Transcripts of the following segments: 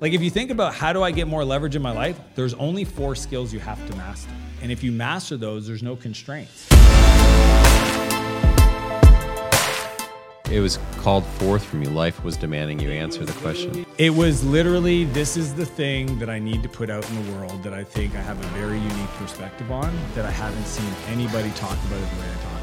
Like, if you think about how do I get more leverage in my life, there's only four skills you have to master. And if you master those, there's no constraints. It was called forth from you. Life was demanding you answer the question. It was literally this is the thing that I need to put out in the world that I think I have a very unique perspective on that I haven't seen anybody talk about it the way I talk.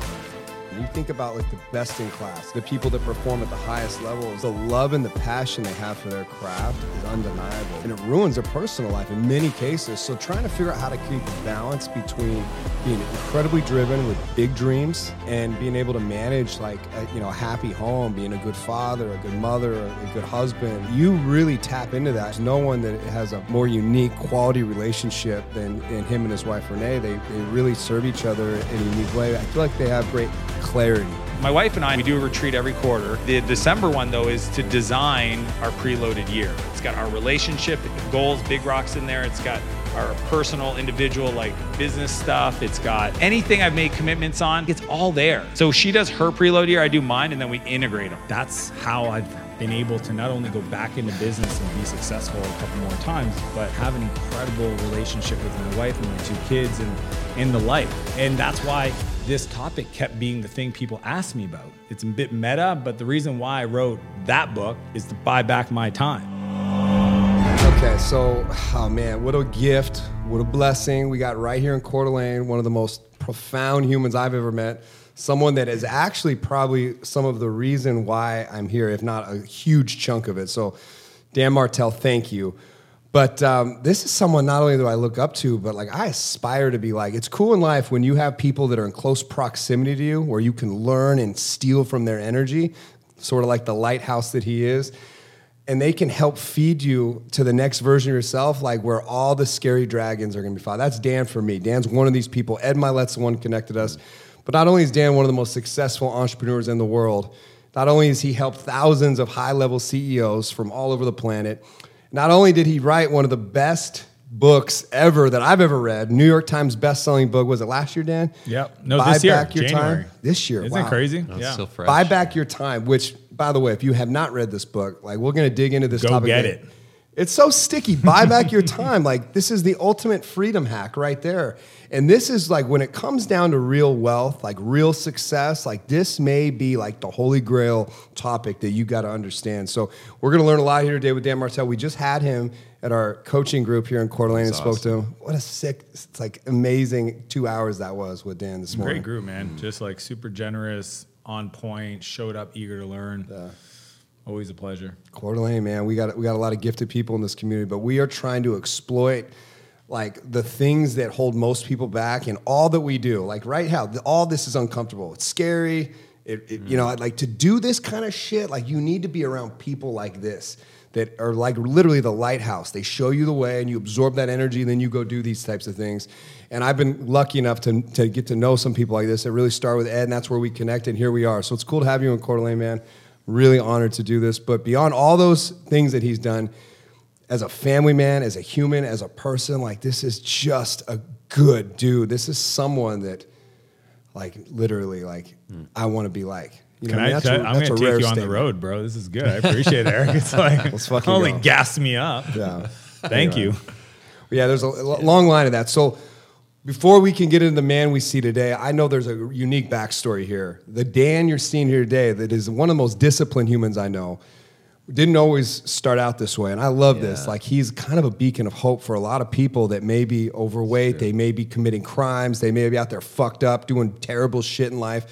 When you think about like the best in class, the people that perform at the highest levels, the love and the passion they have for their craft is undeniable. And it ruins their personal life in many cases. So trying to figure out how to keep balance between being incredibly driven with big dreams and being able to manage like a, you know a happy home, being a good father, a good mother, a good husband. You really tap into that. There's no one that has a more unique quality relationship than, than him and his wife Renee. They, they really serve each other in a unique way. I feel like they have great clarity. My wife and I, we do a retreat every quarter. The December one, though, is to design our preloaded year. It's got our relationship goals, big rocks in there. It's got our personal, individual, like business stuff. It's got anything I've made commitments on. It's all there. So she does her preload year, I do mine, and then we integrate them. That's how I've been able to not only go back into business and be successful a couple more times, but have an incredible relationship with my wife and my two kids and in the life. And that's why this topic kept being the thing people asked me about. It's a bit meta, but the reason why I wrote that book is to buy back my time. Okay, so oh man, what a gift, what a blessing we got right here in Coeur d'Alene, one of the most profound humans I've ever met. Someone that is actually probably some of the reason why I'm here, if not a huge chunk of it. So, Dan Martell, thank you. But um, this is someone not only do I look up to, but like I aspire to be like. It's cool in life when you have people that are in close proximity to you, where you can learn and steal from their energy, sort of like the lighthouse that he is and they can help feed you to the next version of yourself, like where all the scary dragons are going to be fought. That's Dan for me. Dan's one of these people. Ed Mylett's the one connected us. But not only is Dan one of the most successful entrepreneurs in the world, not only has he helped thousands of high level CEOs from all over the planet, not only did he write one of the best books ever that I've ever read, New York Times best-selling book. Was it last year, Dan? Yep. No, Buy this year, back your January. time. This year, Isn't wow. it crazy? It's yeah. still fresh. Buy back your time. Which, by the way, if you have not read this book, like we're going to dig into this Go topic. get later. it. It's so sticky. Buy back your time. Like this is the ultimate freedom hack right there. And this is like when it comes down to real wealth, like real success, like this may be like the holy grail topic that you got to understand. So we're going to learn a lot here today with Dan Martell. We just had him at our coaching group here in Coeur d'Alene and That's spoke to him. What a sick, it's like amazing two hours that was with Dan this morning. Great group, man. Just like super generous, on point, showed up, eager to learn. Always a pleasure. Coeur d'Alene, man, we got we got a lot of gifted people in this community, but we are trying to exploit like the things that hold most people back and all that we do. Like right now, all this is uncomfortable. It's scary. It, it, You know, mm-hmm. like to do this kind of shit, like you need to be around people like this that are like literally the lighthouse. They show you the way, and you absorb that energy, and then you go do these types of things. And I've been lucky enough to, to get to know some people like this that really start with Ed, and that's where we connect, and here we are. So it's cool to have you in Coeur d'Alene, man. Really honored to do this. But beyond all those things that he's done, as a family man, as a human, as a person, like this is just a good dude. This is someone that, like, literally, like, hmm. I want to be like. You Can what I? mean? That's tell- a- I'm gonna take you on the road, bro. This is good. I appreciate it, Eric. It's like Let's fucking only go. gas me up. Yeah. Thank you. Yeah, there's a long line of that. So before we can get into the man we see today, I know there's a unique backstory here. The Dan you're seeing here today, that is one of the most disciplined humans I know, didn't always start out this way. And I love this. Like he's kind of a beacon of hope for a lot of people that may be overweight, they may be committing crimes, they may be out there fucked up, doing terrible shit in life.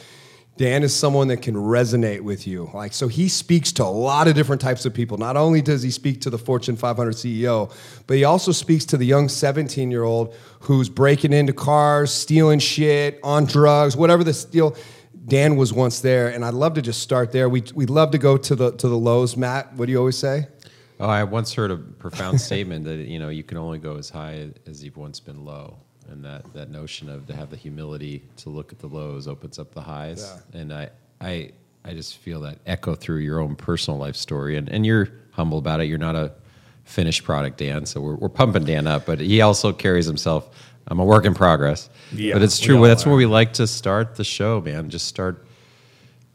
Dan is someone that can resonate with you. Like so he speaks to a lot of different types of people. Not only does he speak to the Fortune 500 CEO, but he also speaks to the young 17-year-old who's breaking into cars, stealing shit, on drugs, whatever the steal. Dan was once there, and I'd love to just start there. We we'd love to go to the to the lows. Matt, what do you always say? Oh, I once heard a profound statement that you know you can only go as high as you've once been low, and that that notion of to have the humility to look at the lows opens up the highs. And I I I just feel that echo through your own personal life story, and and you're humble about it. You're not a finished product, Dan. So we're we're pumping Dan up, but he also carries himself. I'm a work in progress, Yeah, but it's true. That's are. where we like to start the show, man. Just start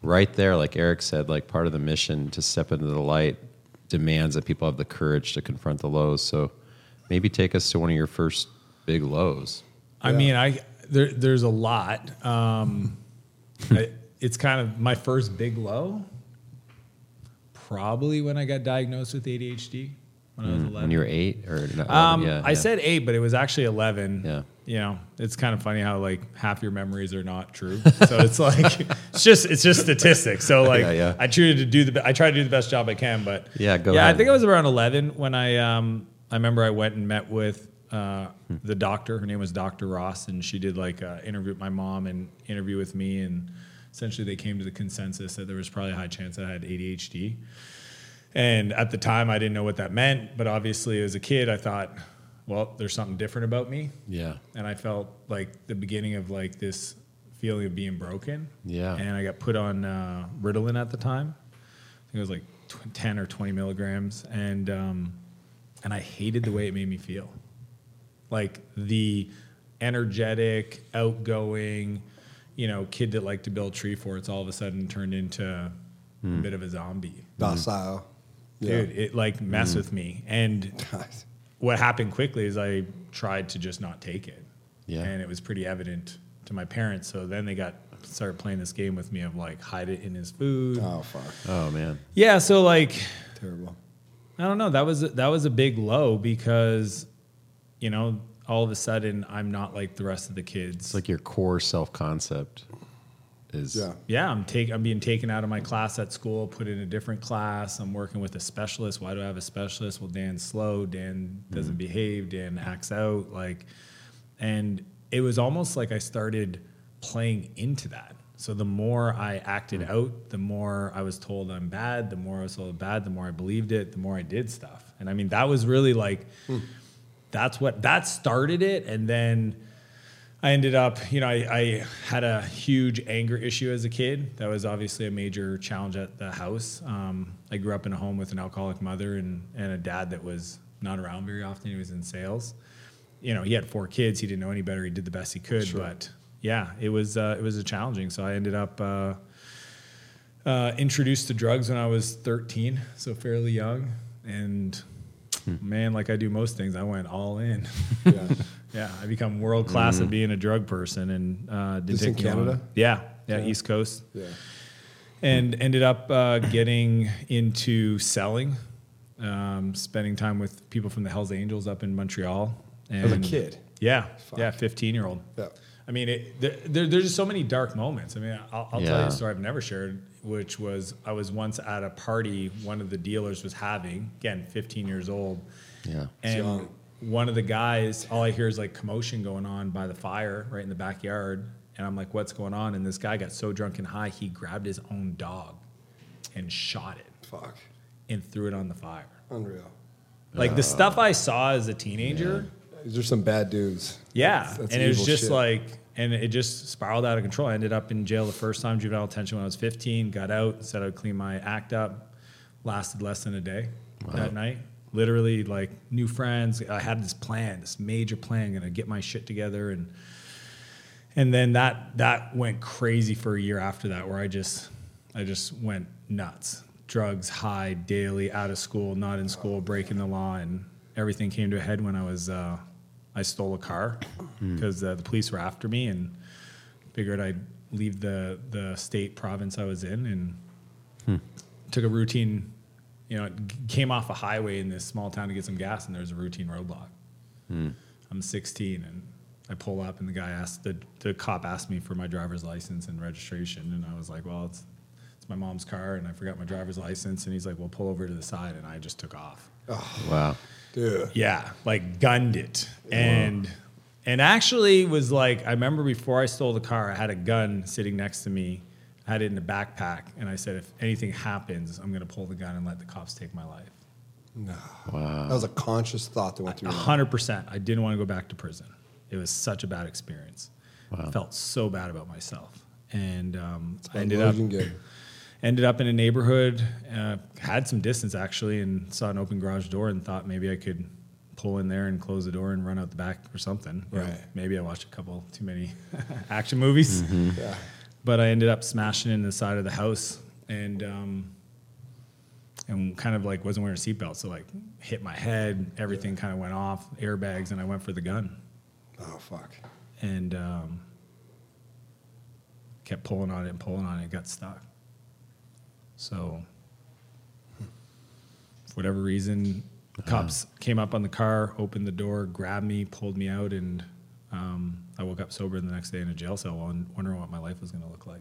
right there, like Eric said, like part of the mission to step into the light, demands that people have the courage to confront the lows. So maybe take us to one of your first big lows. I mean, I there, there's a lot. Um, I, it's kind of my first big low. Probably when I got diagnosed with ADHD when I was 11. When you were eight or no, Um, yeah, I yeah. said eight, but it was actually eleven. Yeah. You know, it's kind of funny how like half your memories are not true. So it's like it's just it's just statistics. So like Yeah, yeah. I tried to do the be- I try to do the best job I can, but Yeah, go yeah. ahead. I think I was around eleven when I um I remember I went and met with uh, the doctor. Her name was Dr. Ross, and she did like a interview with my mom and interview with me, and essentially they came to the consensus that there was probably a high chance that I had ADHD. And at the time, I didn't know what that meant, but obviously, as a kid, I thought, well, there's something different about me. Yeah. And I felt like the beginning of like this feeling of being broken. Yeah. And I got put on uh, Ritalin at the time. I think it was like tw- 10 or 20 milligrams. And, um, and I hated the way it made me feel. Like the energetic, outgoing, you know, kid that liked to build tree forts all of a sudden turned into a hmm. bit of a zombie. Mm-hmm. Docile. Dude, it like messed hmm. with me. And what happened quickly is I tried to just not take it. Yeah. And it was pretty evident to my parents. So then they got started playing this game with me of like hide it in his food. Oh fuck. Oh man. Yeah, so like Terrible. I don't know, that was that was a big low because you know, all of a sudden I'm not like the rest of the kids. It's like your core self concept is Yeah. yeah, I'm take I'm being taken out of my class at school, put in a different class. I'm working with a specialist. Why do I have a specialist? Well, Dan's slow. Dan doesn't mm-hmm. behave. Dan acts out. Like, and it was almost like I started playing into that. So the more I acted mm. out, the more I was told I'm bad. The more I was told I'm bad, the more I believed it. The more I did stuff. And I mean, that was really like, hmm. That's what that started it. And then I ended up, you know, I, I had a huge anger issue as a kid. That was obviously a major challenge at the house. Um, I grew up in a home with an alcoholic mother and, and a dad that was not around very often. He was in sales. You know, he had four kids. He didn't know any better. He did the best he could. But yeah, it was uh, it was a challenging. So I ended up uh, uh, introduced to drugs when I was 13, so fairly young. And man, like I do most things, I went all in. Yeah. Yeah, I become world class at being a drug person, and uh, didn't This in take me long. Canada? Yeah, yeah, Yeah. East Coast, yeah. and ended up uh, getting into selling, um, spending time with people from the Hell's Angels up in Montreal. And As a kid? Yeah, Fuck. yeah, fifteen year old. Yeah. I mean, it, there, there, there's just so many dark moments. I mean, I'll, I'll tell you a story I've never shared, which was I was once at a party one of the dealers was having. Again, 15 years old. Yeah. And young. one of the guys, all I hear is like commotion going on by the fire right in the backyard. And I'm like, what's going on? And this guy got so drunk and high, he grabbed his own dog and shot it Fuck. and threw it on the fire. Unreal. Like the uh, stuff I saw as a teenager, These are some bad dudes. yeah. That's- that's and it was just shit. like, and it just spiraled out of control. I ended up in jail the first time, juvenile detention when I was 15, got out, said I'd clean my act up. Lasted less than a day that night. Literally, like new friends. I had this plan, this major plan, gonna get my shit together, and and then that that went crazy for a year after that, where I just I just went nuts. Drugs, high, daily, out of school, not in school, breaking the law, and everything came to a head when I was uh, I stole a car hmm. because uh, the police were after me and figured I'd leave the the state province I was in and hmm. took a routine. You know, came off a highway in this small town to get some gas, and there was a routine roadblock. Hmm. I'm 16 and I pull up and the guy asked the, the cop asked me for my driver's license and registration and I was like, well, it's it's my mom's car and I forgot my driver's license and he's like, well, pull over to the side and I just took off. Wow. Dude. Yeah, like gunned it. And and actually was like I remember before I stole the car, I had a gun sitting next to me. I had it in a backpack and I said if anything happens, I'm going to pull the gun and let the cops take my life. No. Wow. That was a conscious thought that went through A your mind. hundred percent. I didn't want to go back to prison. It was such a bad experience. Wow. I felt so bad about myself, and um, I As ended low up ended up in a neighborhood. Uh, had some distance actually, and saw an open garage door, and thought maybe I could pull in there and close the door and run out the back or something. You know, Right. maybe I watched a couple too many action movies, Yeah. but I ended up smashing in the side of the house and. Um, and kind of like wasn't wearing a seatbelt, so like hit my head, everything kind of went off, airbags, and I went for the gun, Oh fuck. and um, kept pulling on it and pulling on it, got stuck. So, for whatever reason, the cops came up on the car, opened the door, grabbed me, pulled me out, and um, I woke up sober the next day in a jail cell, wondering what my life was going to look like.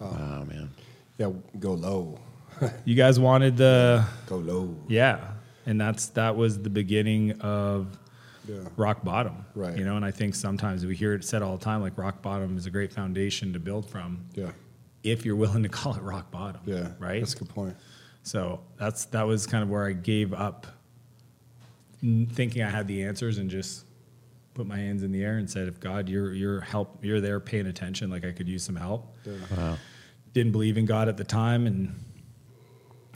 Oh man. Yeah, go low. You guys wanted the Go low. Yeah, and that's that was the beginning of Yeah. rock bottom. Right. You know, and I think sometimes we hear it said all the time, like rock bottom is a great foundation to build from. Yeah. If you're willing to call it rock bottom. Yeah. Right. That's a good point. So that's that was kind of where I gave up, thinking I had the answers and just put my hands in the air and said, "If God, you're you're help, you're there, paying attention. Like I could use some help." Wow. Didn't believe in God at the time, and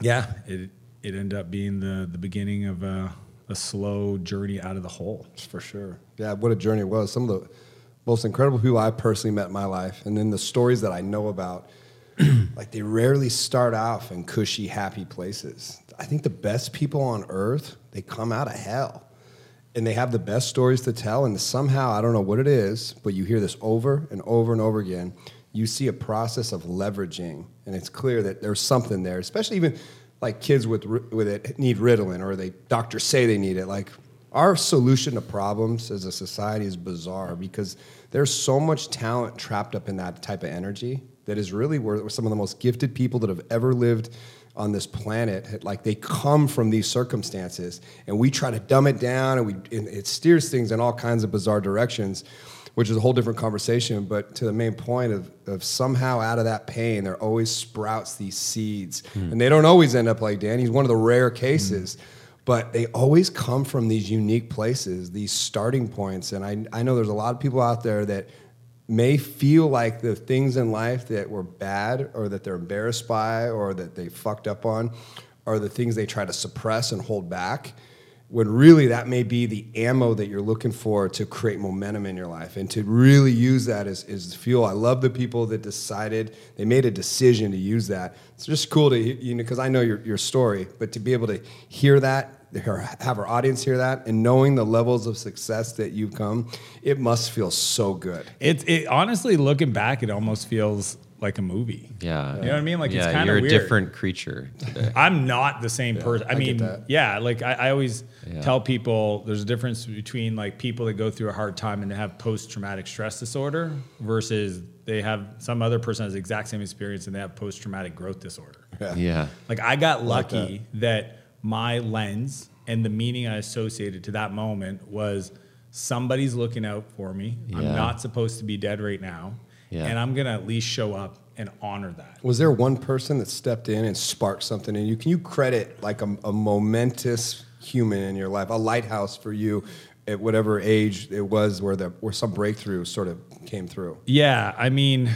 yeah, it it ended up being the the beginning of a, a slow journey out of the hole. For sure. Yeah, what a journey it was. Some of the most incredible people I personally met in my life, and then the stories that I know about, like they rarely start off in cushy, happy places. I think the best people on earth, they come out of hell. And they have the best stories to tell, and somehow, I don't know what it is, but you hear this over and over and over again. You see a process of leveraging, and it's clear that there's something there, especially even like kids with, with it need Ritalin, or they doctors say they need it. Like our solution to problems as a society is bizarre because there's so much talent trapped up in that type of energy that is really where some of the most gifted people that have ever lived on this planet like they come from these circumstances and we try to dumb it down and we and it steers things in all kinds of bizarre directions which is a whole different conversation but to the main point of, of somehow out of that pain there always sprouts these seeds. Hmm. And they don't always end up like dan. He's one of the rare cases hmm. But they always come from these unique places, these starting points. And I, I know there's a lot of people out there that may feel like the things in life that were bad or that they're embarrassed by or that they fucked up on are the things they try to suppress and hold back. When really that may be the ammo that you're looking for to create momentum in your life and to really use that as, as fuel. I love the people that decided, they made a decision to use that. It's just cool to, you know, because I know your, your story, but to be able to hear that have our audience hear that and knowing the levels of success that you've come, it must feel so good. It, it honestly, looking back, it almost feels like a movie. Yeah. You know what I mean? Like, it's kinda you're weird. a different creature today. I'm not the same person. I, I mean, yeah, like I, I always Yeah. tell people there's a difference between like people that go through a hard time and they have post traumatic stress disorder versus they have some other person has the exact same experience and they have post traumatic growth disorder. yeah. Like I got like lucky that. My lens and the meaning I associated to that moment was somebody's looking out for me. I'm not supposed to be dead right now. Yeah. And I'm gonna at least show up and honor that. Was there one person that stepped in and sparked something in you? Can you credit like a, a momentous human in your life, a lighthouse for you at whatever age it was where the where some breakthrough sort of came through? Yeah, I mean,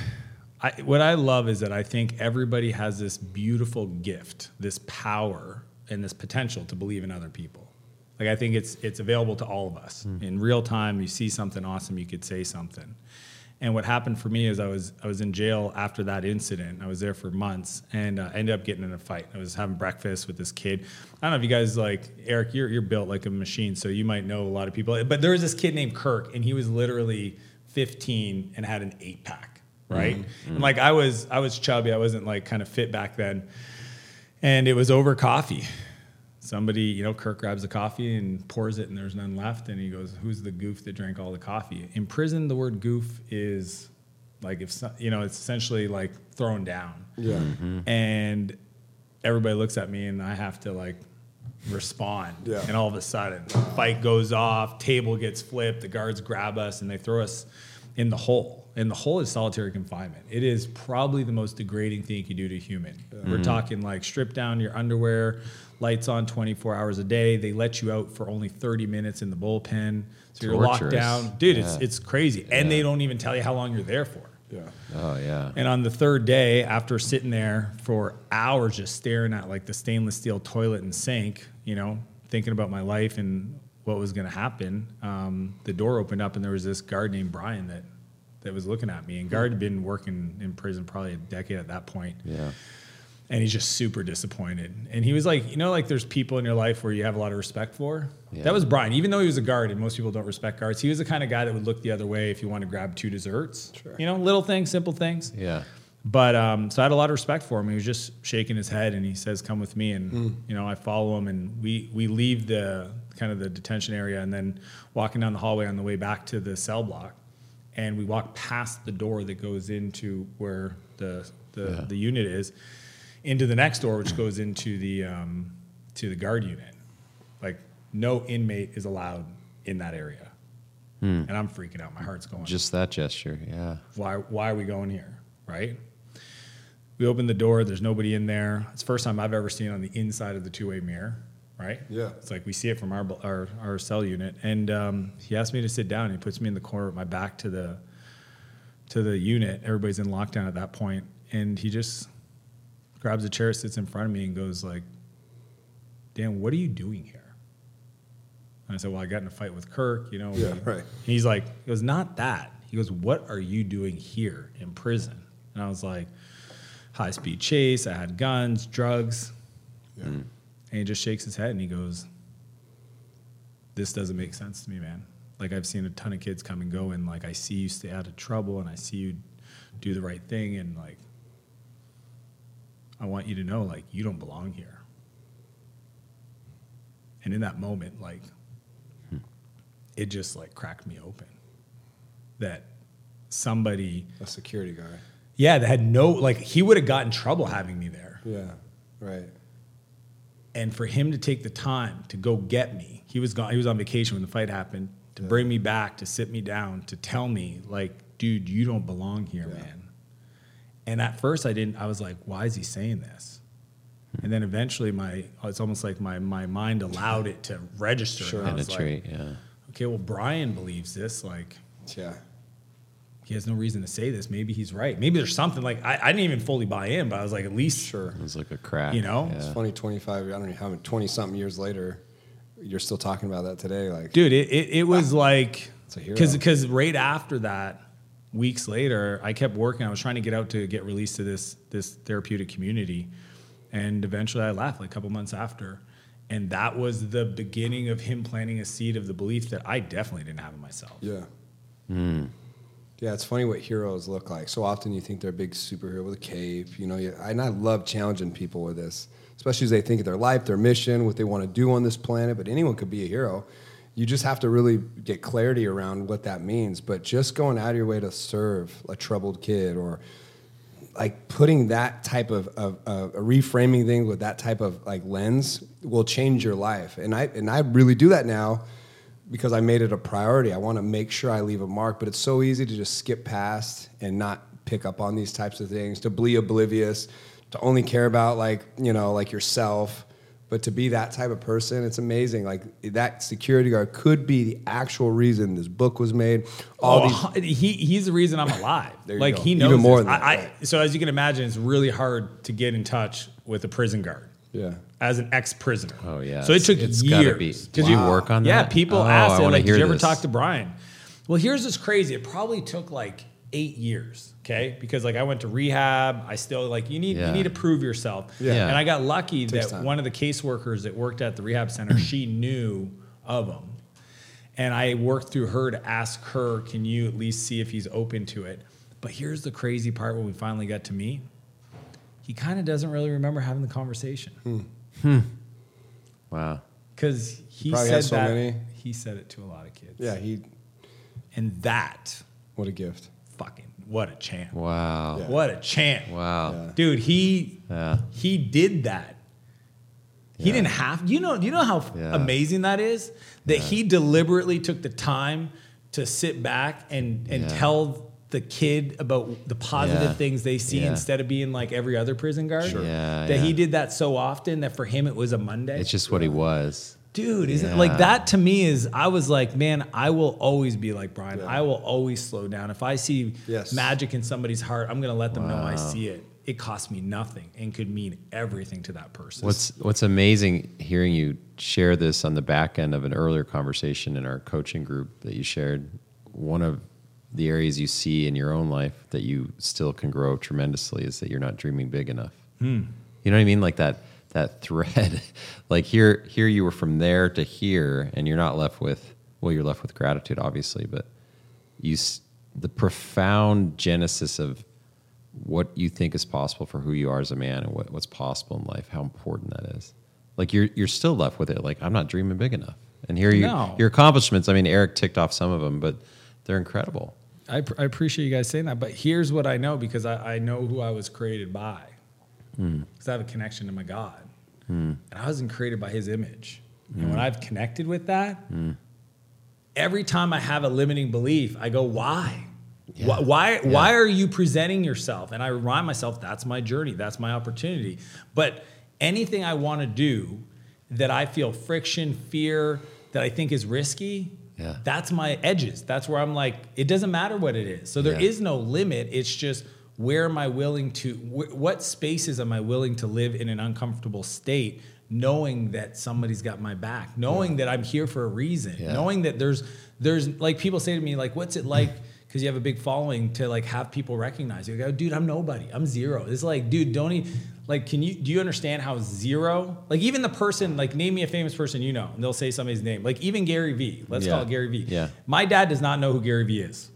I, what I love is that I think everybody has this beautiful gift, this power, and this potential to believe in other people. Like I think it's it's available to all of us in real time. You see something awesome, you could say something. And what happened for me is I was I was in jail after that incident. I was there for months, and uh, I ended up getting in a fight. I was having breakfast with this kid. I don't know if you guys like Eric. You're you're built like a machine, so you might know a lot of people. But there was this kid named Kirk, and he was literally 15 and had an eight pack, right? And like I was I was chubby. I wasn't like kind of fit back then, and it was over coffee. Somebody, you know, Kirk grabs the coffee and pours it, and there's none left. And he goes, "Who's the goof that drank all the coffee?" In prison, the word "goof" is like if you know, it's essentially like thrown down. Yeah. Mm-hmm. And everybody looks at me, and I have to like respond. Yeah. And all of a sudden, fight goes off, table gets flipped, the guards grab us, and they throw us in the hole. And the hole is solitary confinement. It is probably the most degrading thing you can do to a human. We're talking like strip down your underwear, lights on 24 hours a day. They let you out for only 30 minutes in the bullpen. So you're locked down. Dude, it's, Yeah. it's crazy. And they don't even tell you how long you're there for. Yeah. Oh yeah. And on the third day, after sitting there for hours just staring at like the stainless steel toilet and sink, you know, thinking about my life and what was going to happen, um, the door opened up and there was this guard named Brian that that was looking at me. And guard had been working in prison probably a decade at that point. Yeah. and he's just super disappointed. And he was like, you know, like there's people in your life where you have a lot of respect for. Yeah. That was Brian. Even though he was a guard, and most people don't respect guards, he was the kind of guy that would look the other way if you want to grab two desserts. Sure. You know, little things, simple things. Yeah. But um, so I had a lot of respect for him. He was just shaking his head, and he says, "Come with me." And you know, I follow him, and we we leave the kind of the detention area, and then walking down the hallway on the way back to the cell block, and we walk past the door that goes into where the the, Yeah. the unit is, into the next door, which goes into the um, to the guard unit. Like no inmate is allowed in that area, and I'm freaking out. My heart's going Just that gesture. Yeah. why why are we going here right we open the door there's nobody in there it's the first time i've ever seen on the inside of the two-way mirror right Yeah. it's like we see it from our our, our cell unit and um, he asked me to sit down he puts me in the corner with my back to the to the unit everybody's in lockdown at that point and he just grabs a chair sits in front of me and goes like dan what are you doing here and i said well i got in a fight with kirk you know Yeah, we- right. He's like, "It was not that. He goes, what are you doing here in prison? And I was like, high speed chase. I had guns, drugs. Yeah. And he just shakes his head and he goes, this doesn't make sense to me, man. Like I've seen a ton of kids come and go, and like I see you stay out of trouble, and I see you do the right thing, and like I want you to know, like you don't belong here. And in that moment, like it just like cracked me open that somebody A security guard. yeah that had no like he would have gotten trouble having me there Yeah. Right. And for him to take the time to go get me he was gone he was on vacation when the fight happened to bring me back to sit me down to tell me like dude you don't belong here Yeah. man and at first i didn't i was like why is he saying this hmm. and then eventually my it's almost like my my mind allowed it to register Sure. and I was like, Penetrate. yeah. okay well brian believes this like Yeah. He has no reason to say this. Maybe he's right. Maybe there's something like I, I didn't even fully buy in, but I was like, at least Sure. It was like a crack. You know? It's funny, 25, I don't know how many, 20 something years later, you're still talking about that today. Like, dude, it, it, it was ah. like It's a hero. because because right after that, weeks later, I kept working. I was trying to get out to get released to this this therapeutic community, and eventually I left like a couple months after. And that was the beginning of him planting a seed of the belief that I definitely didn't have in myself. yeah. Hmm. Yeah, it's funny what heroes look like. So often you think they're a big superhero with a cape, you know. And I love challenging people with this, especially as they think of their life, their mission, what they want to do on this planet. But anyone could be a hero. You just have to really get clarity around what that means. But just going out of your way to serve a troubled kid or like putting that type of, of, of reframing things with that type of like lens will change your life. And I and I really do that now because I made it a priority. I want to make sure I leave a mark, but it's so easy to just skip past and not pick up on these types of things, to be oblivious, to only care about like, you know, like yourself. But to be that type of person, it's amazing. Like that security guard could be the actual reason this book was made. All oh, these he he's the reason I'm alive. There you like go. he Even knows more this. than that, I, right. I, so as you can imagine, it's really hard to get in touch with a prison guard. Yeah. As an ex-prisoner. Oh, yeah. So it took it's years. be- Did you work on that? Yeah, that? people Oh, asked, I wanna like, hear "Did you ever this." talk to Brian?" Well, here's what's crazy. It probably took like eight years. Okay, because like I went to rehab. I still like you need Yeah. you need to prove yourself. Yeah. Yeah. And I got lucky that time. one of the caseworkers that worked at the rehab center, she knew of him. And I worked through her to ask her, can you at least see if he's open to it? But here's the crazy part when we finally got to meet. He kind of doesn't really remember having the conversation. Hmm. Hmm. Wow. Because he Probably said has so that many. he said it to a lot of kids. Yeah, he And that what a gift. fucking what a champ. Wow. Yeah. What a champ. Wow. Yeah. Dude, he Yeah. he did that. He Yeah. didn't have you know you know how Yeah. amazing that is that he deliberately took the time to sit back and and Yeah. tell the kid about the positive Yeah. things they see Yeah. instead of being like every other prison guard. Sure. Yeah, that he did that so often that for him it was a Monday. It's just what he was. Dude, isn't Yeah. like that to me is I was like, man, I will always be like Brian. Yeah. I will always slow down. If I see Yes. magic in somebody's heart, I'm gonna let them know I see it. It costs me nothing and could mean everything to that person. What's What's amazing hearing you share this on the back end of an earlier conversation in our coaching group that you shared. One of the areas you see in your own life that you still can grow tremendously is that you're not dreaming big enough. Hmm. You know what I mean? Like that that thread. like here here you were from there to here, and you're not left with well, you're left with gratitude, obviously, but you the profound genesis of what you think is possible for who you are as a man and what, what's possible in life, how important that is. Like you're you're still left with it. Like I'm not dreaming big enough. And here you No. your accomplishments. I mean, Eric ticked off some of them, but they're incredible. I, pr- I appreciate you guys saying that, but here's what I know because I, I know who I was created by. Hmm. Because I have a connection to my God. Hmm. And I wasn't created by his image. And hmm. when I've connected with that, every time I have a limiting belief, I go, why? Why, why, why are you presenting yourself? And I remind myself, that's my journey, that's my opportunity. But anything I want to do that I feel friction, fear, that I think is risky, Yeah. that's my edges. That's where I'm like, it doesn't matter what it is. So there Yeah. is no limit. It's just where am I willing to, wh- what spaces am I willing to live in an uncomfortable state, knowing that somebody's got my back, knowing that I'm here for a reason, Yeah. knowing that there's, there's like people say to me, like, what's it like? Because you have a big following to like have people recognize you. I go, dude, I'm nobody. I'm zero. It's like, dude, don't even, like, can you, do you understand how zero, like even the person, like name me a famous person you know, and they'll say somebody's name. Like even Gary Vee, let's Yeah. call it Gary Vee. Yeah. My dad does not know who Gary Vee is.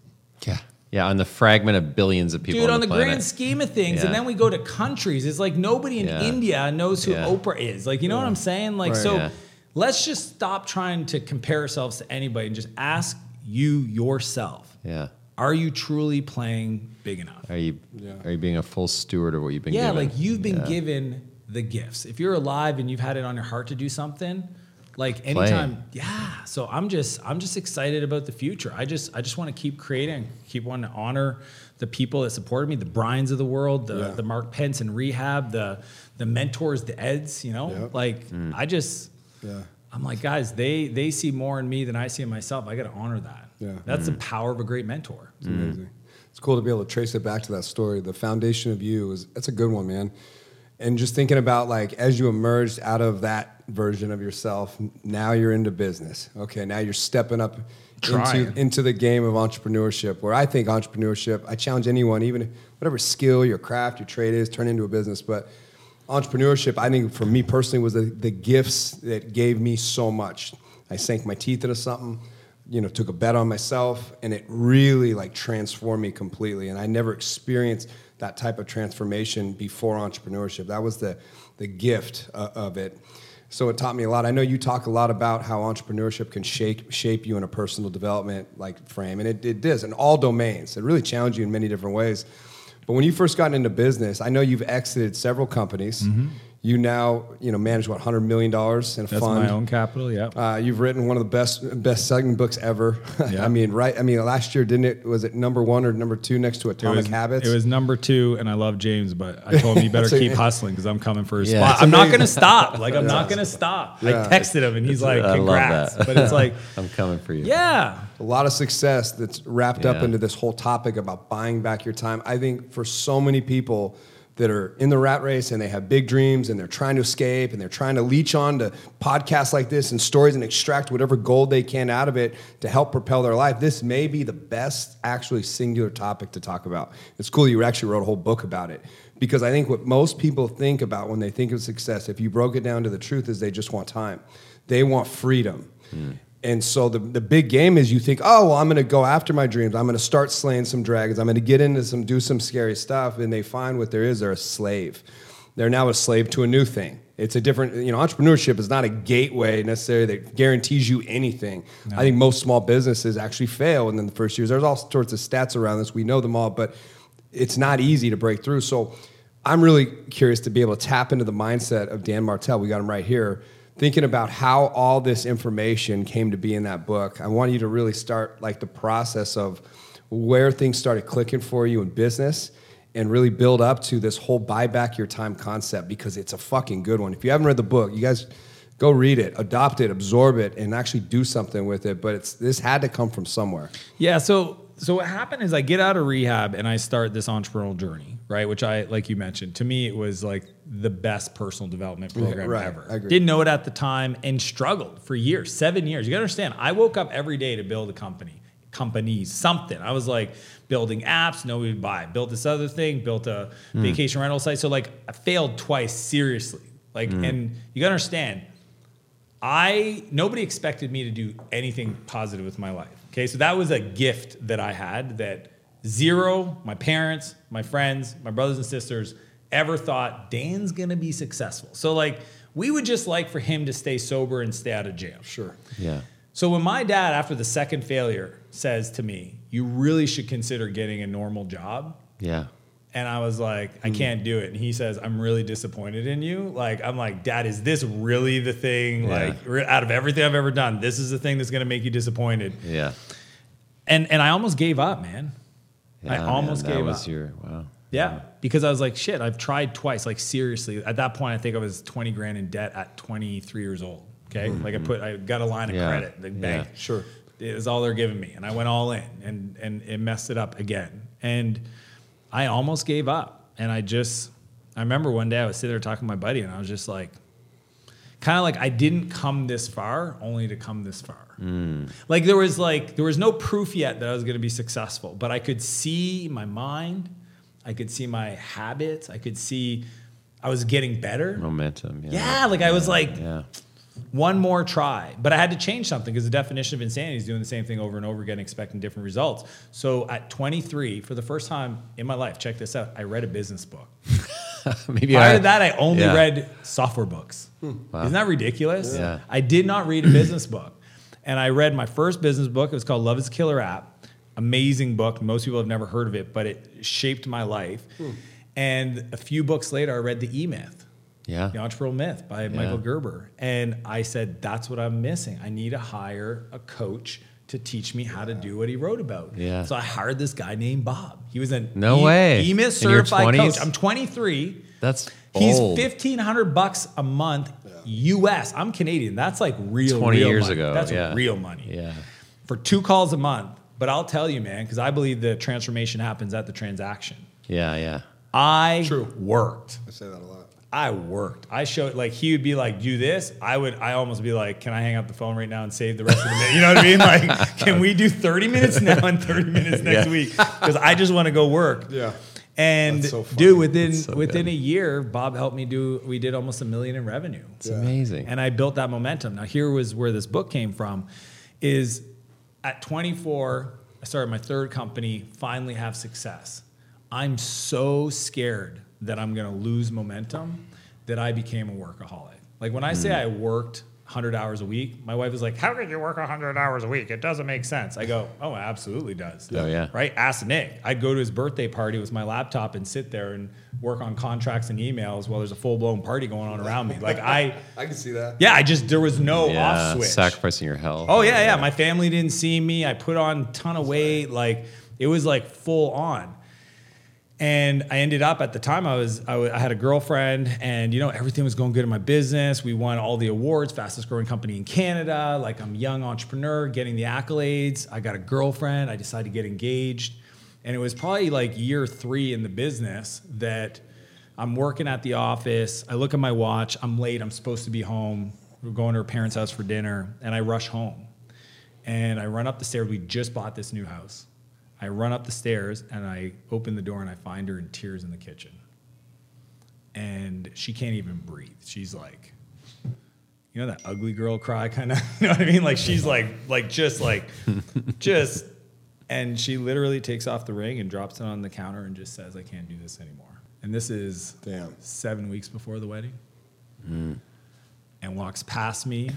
Yeah. Yeah, on the fragment of billions of people Dude, on, on the, planet. grand scheme of things, Yeah. and then we go to countries. It's like nobody in Yeah. India knows who Yeah. Oprah is. Like, you know what I'm saying? Like, Right. so Yeah. let's just stop trying to compare ourselves to anybody and just ask you yourself: yeah. Are you truly playing big enough? Are you Yeah. are you being a full steward of what you've been yeah, given? like you've been Yeah. given the gifts. If you're alive and you've had it on your heart to do something, like anytime, yeah. So I'm just I'm just excited about the future. I just I just want to keep creating, keep wanting to honor the people that supported me, the Brians of the world, the Yeah. the Mark Pence and rehab, the the mentors, the Eds. You know, Yep. like Mm. I just Yeah. I'm like guys, they they see more in me than I see in myself. I got to honor that. Yeah. That's Mm. the power of a great mentor. It's amazing. It's cool to be able to trace it back to that story. The foundation of you is that's a good one, man. And just thinking about like as you emerged out of that version of yourself, now you're into business. Okay, now you're stepping up Trying. into into the game of entrepreneurship. Where I think entrepreneurship, I challenge anyone, even whatever skill, your craft, your trade is, turn into a business. But entrepreneurship, I think for me personally, was the, the gifts that gave me so much. I sank my teeth into something, you know, took a bet on myself, and it really like transformed me completely. And I never experienced that type of transformation before entrepreneurship. That was the the gift uh, of it. So it taught me a lot. I know you talk a lot about how entrepreneurship can shape shape you in a personal development like frame, and it, it does in all domains. It really challenged you in many different ways. But when you first got into business, I know you've exited several companies. You now, you know, manage what hundred million dollars in a That's fund. my own capital. Yeah. Uh, you've written one of the best best selling books ever. Yeah. I mean, right? I mean, last year didn't it? Was it number one or number two next to It Atomic was, Habits? it was number two, and I love James, but I told him you better So- keep hustling because I'm coming for his Yeah. spot. I'm not going to stop. Like I'm not going to stop. I texted him, and he's like, I love "Congrats!" that. But it's like, I'm coming for you. yeah, a lot of success that's wrapped up into this whole topic about buying back your time. I think for so many people that are in the rat race and they have big dreams and they're trying to escape and they're trying to leech on to podcasts like this and stories and extract whatever gold they can out of it to help propel their life, this may be the best actually singular topic to talk about. It's cool you actually wrote a whole book about it because I think what most people think about when they think of success, if you broke it down to the truth, is they just want time. They want freedom. Hmm. And so the, the big game is you think, oh, well, I'm going to go after my dreams. I'm going to start slaying some dragons. I'm going to get into some, do some scary stuff. And they find what there is, they're a slave. They're now a slave to a new thing. It's a different, you know, entrepreneurship is not a gateway necessarily that guarantees you anything. I think most small businesses actually fail within the first years. There's all sorts of stats around this. We know them all, but it's not easy to break through. So I'm really curious to be able to tap into the mindset of Dan Martell. We got him right here thinking about how all this information came to be in that book. I want you to really start like the process of where things started clicking for you in business and really build up to this whole buy back your time concept because it's a fucking good one. If you haven't read the book, you guys go read it, adopt it, absorb it, and actually do something with it. But it's this had to come from somewhere. yeah. So so what happened is I get out of rehab and I start this entrepreneurial journey, right? Which I like you mentioned. To me, it was like the best personal development program right. ever. I agree. Didn't know it at the time and struggled for years, seven years. You gotta understand. I woke up every day to build a company. companies, something. I was like building apps, nobody would buy. Built this other thing, built a hmm. vacation rental site. So like I failed twice seriously. Like, hmm. and you gotta understand, I nobody expected me to do anything positive with my life. Okay, so that was a gift that I had that zero, my parents, my friends, my brothers and sisters ever thought Dan's gonna be successful. So like we would just like for him to stay sober and stay out of jail. Sure. Yeah. So when my dad, after the second failure, says to me, "You really should consider getting a normal job," Yeah. and I was like, "I hmm. can't do it," and he says, "I'm really disappointed in you." Like I'm like, "Dad, is this really the thing? Yeah. Like re- out of everything I've ever done, this is the thing that's gonna make you disappointed?" Yeah. And and I almost gave up, man. I Yeah, almost that gave was up. your wow. Yeah, because I was like, shit, I've tried twice. Like seriously, at that point, I think I was 20 grand in debt at 23 years old. Okay, mm-hmm. like I put, I got a line of Yeah. credit, the bank. Yeah. Sure. It was all they're giving me, and I went all in, and and it messed it up again. And I almost gave up, and I just, I remember one day I was sitting there talking to my buddy, and I was just like, kind of like I didn't come this far only to come this far. Hmm. Like there was like there was no proof yet that I was going to be successful, but I could see my mind, I could see my habits, I could see I was getting better. Momentum. Yeah. Yeah, like I was like Yeah. one more try, but I had to change something because the definition of insanity is doing the same thing over and over again, expecting different results. So at 23, for the first time in my life, check this out, I read a business book. Maybe Prior I, to that, I only yeah. read software books. Hmm. Wow. Isn't that ridiculous? Yeah. I did not read a business book. And I read my first business book. It was called Love is a Killer App. Amazing book. Most people have never heard of it, but it shaped my life. Hmm. And a few books later, I read The E Myth, Yeah. The Entrepreneurial Myth by Michael Gerber. And I said, that's what I'm missing. I need to hire a coach to teach me how to do what he wrote about. Yeah. So I hired this guy named Bob. He was a No E- way. E-Myth certified coach. I'm 23. That's He's old. fifteen hundred bucks a month U.S. I'm Canadian. That's like real. 20 real years money. ago, That's yeah. real money. Yeah. For two calls a month. But I'll tell you, man, because I believe the transformation happens at the transaction. Yeah. Yeah. I True. worked. I say that a lot. I worked. I showed like he would be like, do this. I would. I almost be like, can I hang up the phone right now and save the rest of the minute? You know what I mean? Like, can we do thirty minutes now and thirty minutes next Yeah. week? Because I just want to go work. Yeah. And That's so dude, within so within good. a year, Bob helped me do. We did almost a million in revenue, It's amazing. and I built that momentum. Now here was where this book came from. Is at 24, I started my third company. Finally, have success. I'm so scared that I'm going to lose momentum that I became a workaholic. Like when I say Hmm. I worked 100 hours a week, my wife is like, "How could you work 100 hours a week? It doesn't make sense." I go, "Oh, it absolutely does." Oh, yeah. Right? Ask Nick. I'd go to his birthday party with my laptop and sit there and work on contracts and emails while there's a full blown party going on around me. Like I, I can see that. yeah, I just there was no yeah. off switch. Sacrificing your health. Oh yeah, yeah. My family didn't see me. I put on a ton of weight. Like it was like full on. And I ended up at the time I was I had a girlfriend and you know everything was going good in my business. We won all the awards, fastest growing company in Canada. Like I'm a young entrepreneur getting the accolades. I got a girlfriend. I decided to get engaged. And it was probably like year 3 in the business that I'm working at the office. I look at my watch. I'm late. I'm supposed to be home. We're going to her parents' house for dinner and I rush home. And I run up the stairs. We just bought this new house. I run up the stairs and I open the door and I find her in tears in the kitchen. And she can't even breathe. She's like, you know that ugly girl cry kind of, you know what I mean? Like she's like, like just like, just, and she literally takes off the ring and drops it on the counter and just says, I can't do this anymore. And this is Damn. seven weeks before the wedding. Mm. And walks past me,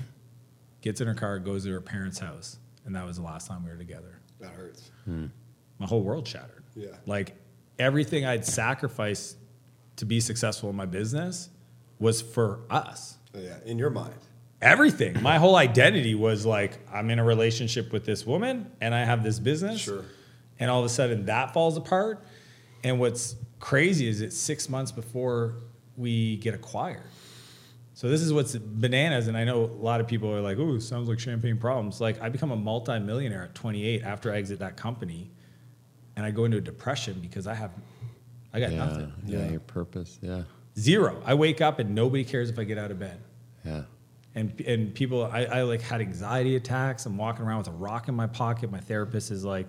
gets in her car, goes to her parents' house. And that was the last time we were together That hurts. Hmm. My whole world shattered. Yeah. Like everything I'd sacrificed to be successful in my business was for us. Oh, yeah. In your mind. Everything. My whole identity was like, I'm in a relationship with this woman and I have this business. Sure. And all of a sudden that falls apart. And what's crazy is it's six months before we get acquired. So this is what's bananas, and I know a lot of people are like, "Ooh, sounds like champagne problems." Like I become a multimillionaire at 28 after I exit that company, and I go into a depression because I have, I got Yeah. nothing, Yeah. Yeah. Your purpose. Yeah. zero. I wake up and nobody cares if I get out of bed, Yeah. And, and people, I, I like had anxiety attacks. I'm walking around with a rock in my pocket. My therapist is like,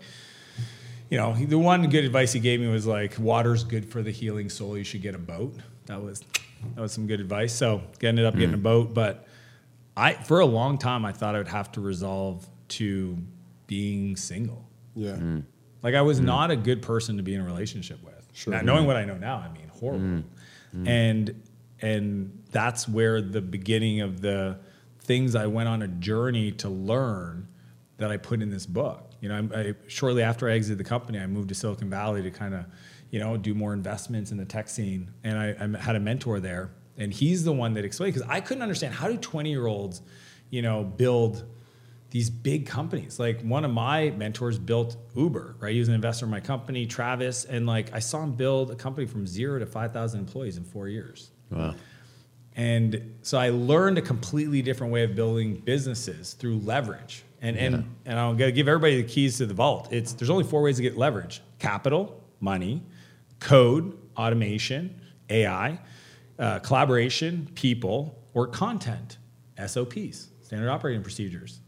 you know, the one good advice he gave me was like, water's good for the healing soul. You should get a boat. That was, that was some good advice. So ended up getting a mm. boat, but I, for a long time, I thought I would have to resolve to being single. Yeah. Mm. Like I was mm. not a good person to be in a relationship with. Sure. Now, knowing what I know now, I mean horrible. Mm. Mm. And and that's where the beginning of the things I went on a journey to learn that I put in this book. You know, I, I, shortly after I exited the company, I moved to Silicon Valley to kind of, you know, do more investments in the tech scene. And I, I had a mentor there, and he's the one that explained because I couldn't understand how do 20 year olds, you know, build these big companies. Like one of my mentors built Uber, right? He was an investor in my company, Travis, and like I saw him build a company from zero to 5,000 employees in four years. Wow. And so I learned a completely different way of building businesses through leverage. And and and I'm gonna give everybody the keys to the vault. It's there's only four ways to get leverage: capital, money, code, automation, AI, uh, collaboration, people, or content, SOPs, standard operating procedures.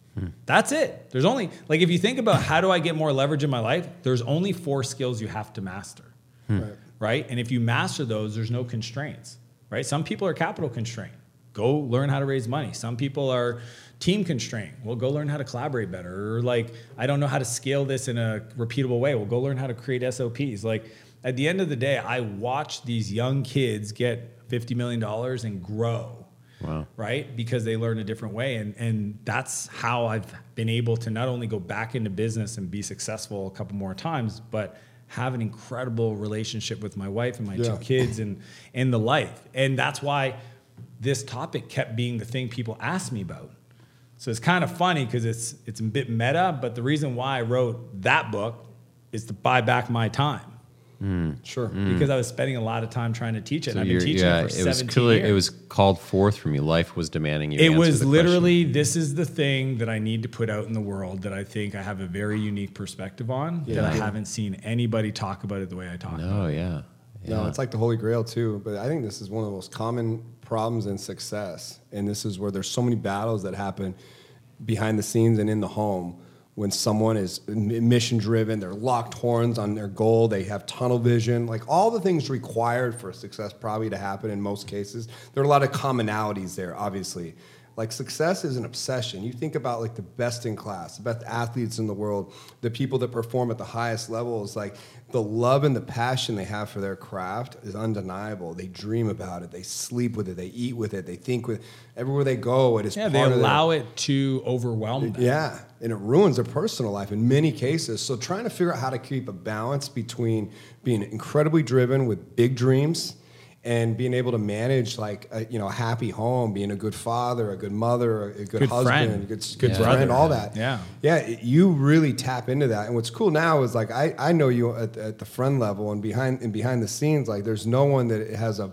That's it. There's only like if you think about how do I get more leverage in my life, there's only four skills you have to master Right. right? And if you master those, there's no constraints, right? Some people are capital constrained. Go learn how to raise money. Some people are team constrained. Well, go learn how to collaborate better. Or like, I don't know how to scale this in a repeatable way. Well, go learn how to create SOPs. Like, at the end of the day, I watch these young kids get $50 million and grow Wow. right? Because they learn a different way. And, and that's how I've been able to not only go back into business and be successful a couple more times, but have an incredible relationship with my wife and my Yeah. two kids and, and the life. And that's why this topic kept being the thing people asked me about. So it's kind of funny because it's, it's a bit meta, but the reason why I wrote that book is to buy back my time. Mm. Sure. Mm. Because I was spending a lot of time trying to teach it. So and I've been teaching yeah, it for it was 17 clear, years it was called forth from you. Life was demanding you. it was the question. literally this is the thing that I need to put out in the world that I think I have a very unique perspective on that I haven't seen anybody talk about it the way I talk about No, yeah. No, it's like the Holy Grail too. But I think this is one of the most common problems in success, and this is where there's so many battles that happen behind the scenes and in the home when someone is mission driven, they're locked horns on their goal, they have tunnel vision, like all the things required for success probably to happen in most cases. There are a lot of commonalities there, obviously. Like success is an obsession. You think about like the best in class, the best athletes in the world, the people that perform at the highest levels, like the love and the passion they have for their craft is undeniable. They dream about it, they sleep with it, they eat with it, they think with everywhere they go, it is Yeah, they of their- allow it to overwhelm them. yeah, and it ruins their personal life in many cases. So trying to figure out how to keep a balance between being incredibly driven with big dreams and being able to manage like a, you know a happy home, being a good father, a good mother, a good, Good husband, friend. a good, good Yeah. friend, brother. all that. Yeah. yeah, you really tap into that. And what's cool now is like I, I know you at, at the friend level and behind and behind the scenes. Like there's no one that has a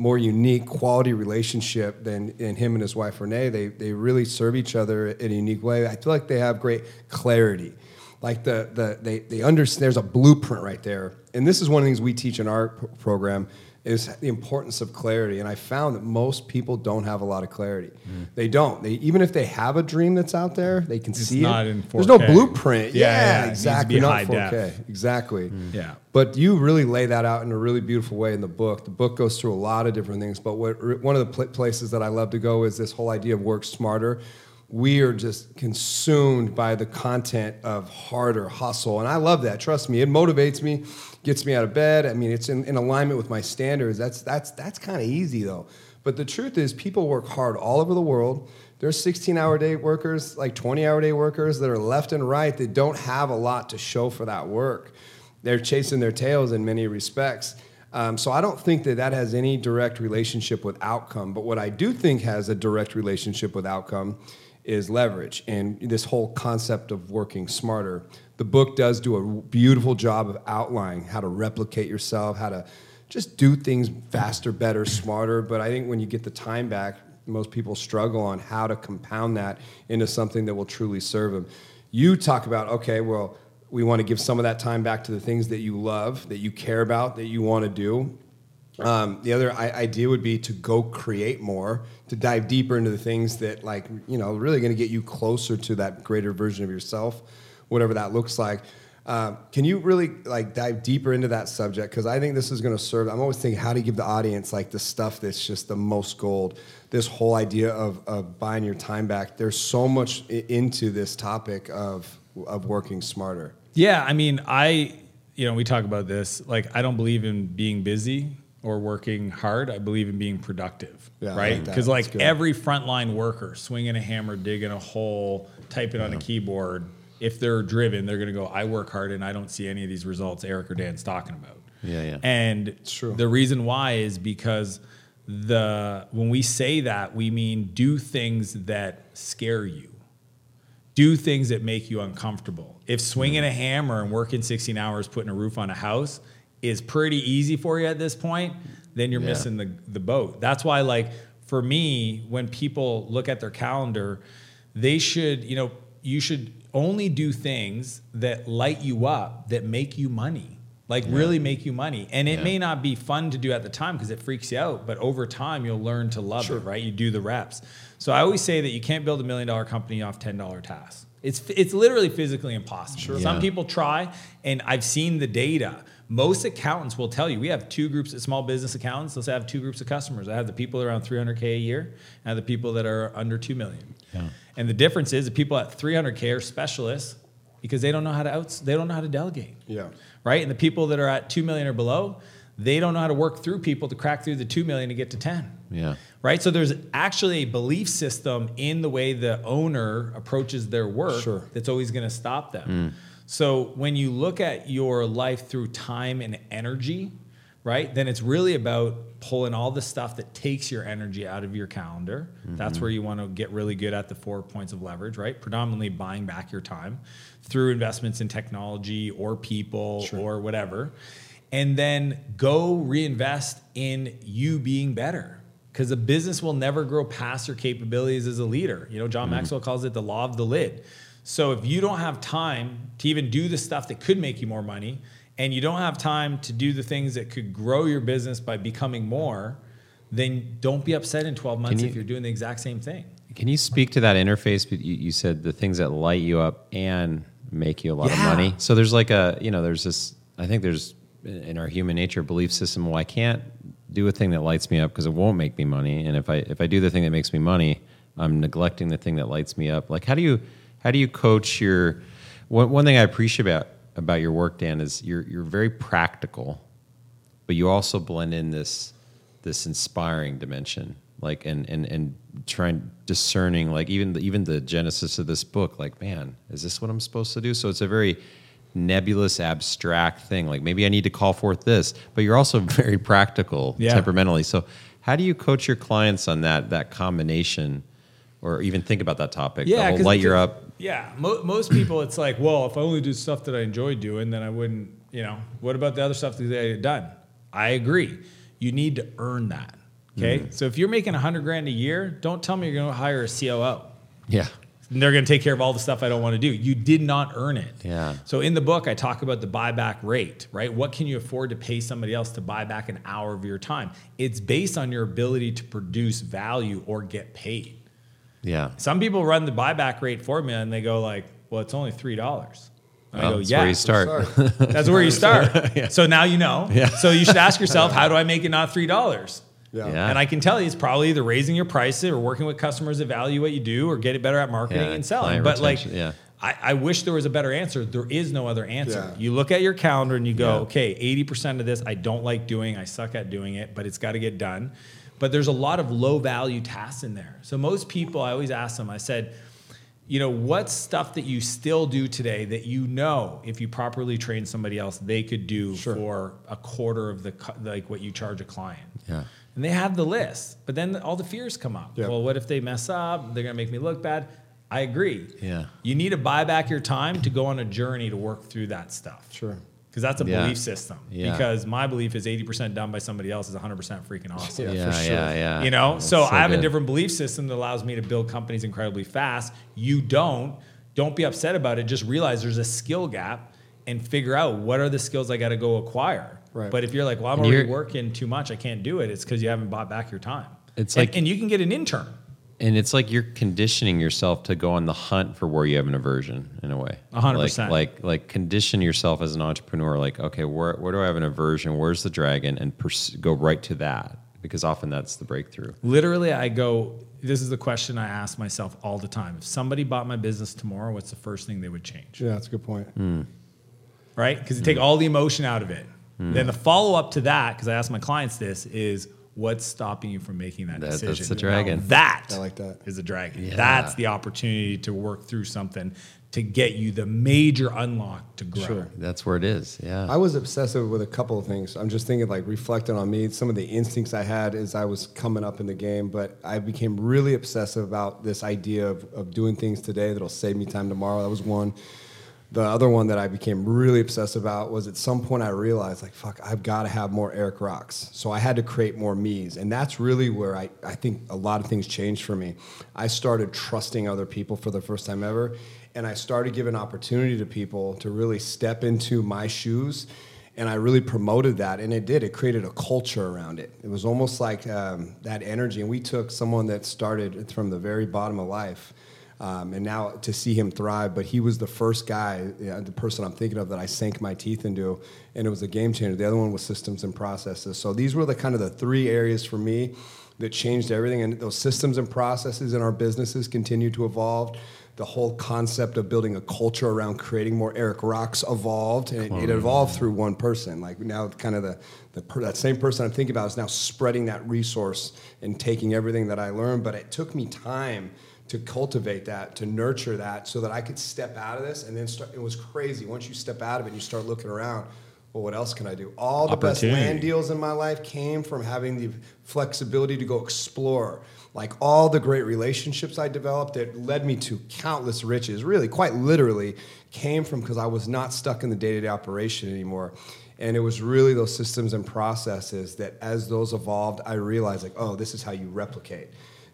more unique quality relationship than, than him and his wife Renee. They they really serve each other in a unique way. I feel like they have great clarity. Like the the they they understand. There's a blueprint right there, and this is one of the things we teach in our p- program is the importance of clarity. And I found that most people don't have a lot of clarity. They don't. They even if they have a dream that's out there, they can It's see not it. in There's no blueprint. Yeah, Yeah, yeah, it needs to exactly. be not high 4K. def. Exactly. Mm. Yeah. But you really lay that out in a really beautiful way in the book. The book goes through a lot of different things. But what, one of the pl- places that I love to go is this whole idea of work smarter. We are just consumed by the content of harder hustle. And I love that. Trust me, it motivates me, gets me out of bed. I mean, it's in, in alignment with my standards. That's, that's, that's kind of easy, though. But the truth is, people work hard all over the world. There's 16 hour day workers, like 20 hour day workers that are left and right that don't have a lot to show for that work they're chasing their tails in many respects. Um, so I don't think that that has any direct relationship with outcome. But what I do think has a direct relationship with outcome is leverage and this whole concept of working smarter. The book does do a beautiful job of outlining how to replicate yourself, how to just do things faster, better, smarter. But I think when you get the time back, most people struggle on how to compound that into something that will truly serve them. You talk about, okay, well, we want to give some of that time back to the things that you love, that you care about, that you want to do. Um, the other idea would be to go create more, to dive deeper into the things that, like, you know, really going to get you closer to that greater version of yourself, whatever that looks like. Um, can you really like dive deeper into that subject? Because I think this is going to serve. I'm always thinking how to give the audience like the stuff that's just the most gold. This whole idea of, of buying your time back. There's so much i- into this topic of of working smarter. Yeah, I mean, I, you know, we talk about this. Like, I don't believe in being busy or working hard. I believe in being productive, Yeah, right? Because That's like good. every frontline worker, swinging a hammer, digging a hole, typing on a keyboard, if they're driven, they're going to go, "I work hard and I don't see any of these results Eric or Dan's talking about." Yeah, yeah. And true. the reason why is because the when we say that, we mean do things that scare you do things that make you uncomfortable. If swinging a hammer and working 16 hours putting a roof on a house is pretty easy for you at this point, then you're Yeah. missing the, the boat. That's why, like, for me, when people look at their calendar, they should, you know, you should only do things that light you up, that make you money, like really make you money. And it Yeah. may not be fun to do at the time because it freaks you out, but over time you'll learn to love it, right? You do the reps. So I always say that you can't build a million dollar company off $10 tasks. It's, it's literally physically impossible. Some Yeah. people try, and I've seen the data. Most accountants will tell you we have two groups of small business accountants. Let's have two groups of customers. I have the people around 300K a year, and I have the people that are under 2 million. And the difference is the people at 300K are specialists because they don't know how to outs, they don't know how to delegate Yeah. right? And the people that are at 2 million or below, they don't know how to work through people to crack through the 2 million to get to 10. Yeah. Right? So there's actually a belief system in the way the owner approaches their work Sure. that's always going to stop them. Mm. So when you look at your life through time and energy, right? Then it's really about pulling all the stuff that takes your energy out of your calendar. That's mm-hmm. where you want to get really good at the four points of leverage, right? Predominantly buying back your time through investments in technology or people or whatever. And then go reinvest in you being better. Because a business will never grow past your capabilities as a leader. You know, John mm-hmm. Maxwell calls it the law of the lid. So if you don't have time to even do the stuff that could make you more money, and you don't have time to do the things that could grow your business by becoming more, then don't be upset in 12 months you- if you're doing the exact same thing. Can you speak to that interface? But you, you said the things that light you up and make you a lot Yeah. of money. So there's like a you know there's this. I think there's in our human nature belief system. Well, I can't do a thing that lights me up because it won't make me money. And if I if I do the thing that makes me money, I'm neglecting the thing that lights me up. Like how do you how do you coach your one, one thing I appreciate about about your work, Dan, is you're you're very practical, but you also blend in this this inspiring dimension like and and and trying discerning like even the, even the genesis of this book like man is this what i'm supposed to do? So it's a very nebulous abstract thing. Like maybe i need to call forth this but you're also very practical Yeah. temperamentally. So how do you coach your clients on that that combination or even think about that topic the whole light you the- up Yeah, mo- most people, it's like, well, if I only do stuff that I enjoy doing, then I wouldn't. You know, what about the other stuff that I had done? I agree. You need to earn that. Okay, Mm-hmm. so if you're making a hundred grand a year, don't tell me you're going to hire a COO. yeah And they're going to take care of all the stuff I don't want to do. You did not earn it. Yeah. So in the book, I talk about the buyback rate, right? What can you afford to pay somebody else to buy back an hour of your time? It's based on your ability to produce value or get paid. Yeah Some people run the buyback rate for me and they go like, well, it's only three dollars. I Well, go, that's yeah, where you start that's where you start. So now you know. So you should ask yourself, how do I make it not three dollars? Yeah. Yeah. And I can tell you, it's probably either raising your prices or working with customers that value what you do, or get it better at marketing Yeah, and selling. client But like, yeah. I, I wish there was a better answer. There is no other answer. Yeah. You look at your calendar and you go, Yeah. okay, eighty percent of this I don't like doing. I suck at doing it, but it's got to get done. But there's a lot of low value tasks in there. So most people, I always ask them. I said, you know, what's stuff that you still do today that you know if you properly train somebody else, they could do for a quarter of the like what you charge a client. Yeah. And they have the list, but then all the fears come up. Yeah. Well, what if they mess up? They're gonna make me look bad. I agree. Yeah. You need to buy back your time to go on a journey to work through that stuff. Sure. Because that's a Yeah. belief system. Yeah. Because my belief is 80% done by somebody else is 100% freaking awesome. Yeah, yeah for sure. yeah yeah You know, That's so, I have good. a different belief system that allows me to build companies incredibly fast. You don't. Don't be upset about it. Just realize there's a skill gap and figure out what are the skills I got to go acquire. Right. But if you're like, well, I'm And already working too much, I can't do it. It's because you haven't bought back your time. It's And- like- and you can get an intern. And it's like you're conditioning yourself to go on the hunt for where you have an aversion in a way. A hundred Like- percent. Like like condition yourself as an entrepreneur. Like okay, where where do I have an aversion? Where's the dragon? And pers- go right to that because often that's the breakthrough. Literally, I go, this is the question I ask myself all the time. If somebody bought my business tomorrow, what's the first thing they would change? Yeah, that's a good point. Hmm. Right? Because you hmm. take all the emotion out of it. Hmm. Then the follow up to that, because I ask my clients this, is what's stopping you from making that, That- that's decision? the dragon. Now that I like that. is a dragon. Yeah. That's the opportunity to work through something to get you the major unlock to grow. Sure. That's where it is. Yeah. I was obsessive with a couple of things. I'm just thinking, like, reflecting on me, some of the instincts I had as I was coming up in the game, but I became really obsessive about this idea of, of doing things today that'll save me time tomorrow. That was one. The other one that I became really obsessed about was at some point I realized, like, fuck, I've got to have more Eric Rocks. So I had to create more me's. And that's really where I, I think a lot of things changed for me. I started trusting other people for the first time ever. And I started giving opportunity to people to really step into my shoes. And I really promoted that. And it did. It created a culture around it. It was almost like um, that energy. And we took someone that started from the very bottom of life um, and now to see him thrive. But he was the first guy, you know, the person I'm thinking of that I sank my teeth into, and it was a game changer. The other one was systems and processes. So these were the kind of the three areas for me that changed everything. And those systems and processes in our businesses continue to evolve. The whole concept of building a culture around creating more Eric Rocks evolved, and it, it evolved through one person. Like now, kind of the, the per, that same person I'm thinking about is now spreading that resource and taking everything that I learned. But it took me time to cultivate that, to nurture that, so that I could step out of this and then start. It was crazy. Once you step out of it, and you start looking around. Well, what else can I do? All the best land deals in my life came from having the flexibility to go explore. Like all the great relationships I developed that led me to countless riches, really, quite literally, came from because I was not stuck in the day to day operation anymore. And it was really those systems and processes that, as those evolved, I realized, like, oh, this is how you replicate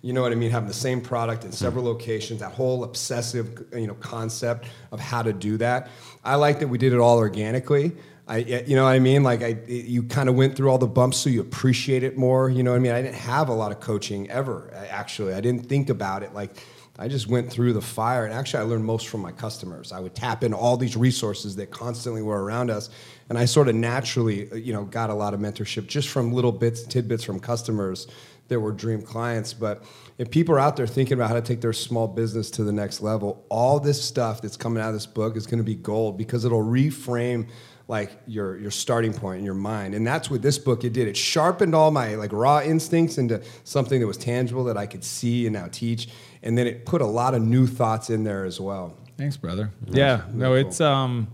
you know what I mean, having the same product in several locations, that whole obsessive, you know, concept of how to do that. I like that we did it all organically. I, you know what I mean? Like I, you kind of went through all the bumps so you appreciate it more. You know what I mean? I didn't have a lot of coaching ever, actually. I didn't think about it like, I just went through the fire, and actually, I learned most from my customers. I would tap into all these resources that constantly were around us, and I sort of naturally, uh, you know, got a lot of mentorship just from little bits, tidbits from customers that were dream clients. But if people are out there thinking about how to take their small business to the next level, all this stuff that's coming out of this book is going to be gold because it'll reframe like your your starting point in your mind. And that's what this book it did. It sharpened all my like raw instincts into something that was tangible that i could see and now teach. And then it put a lot of new thoughts in there as well. Thanks, brother. Yeah, no, it's um,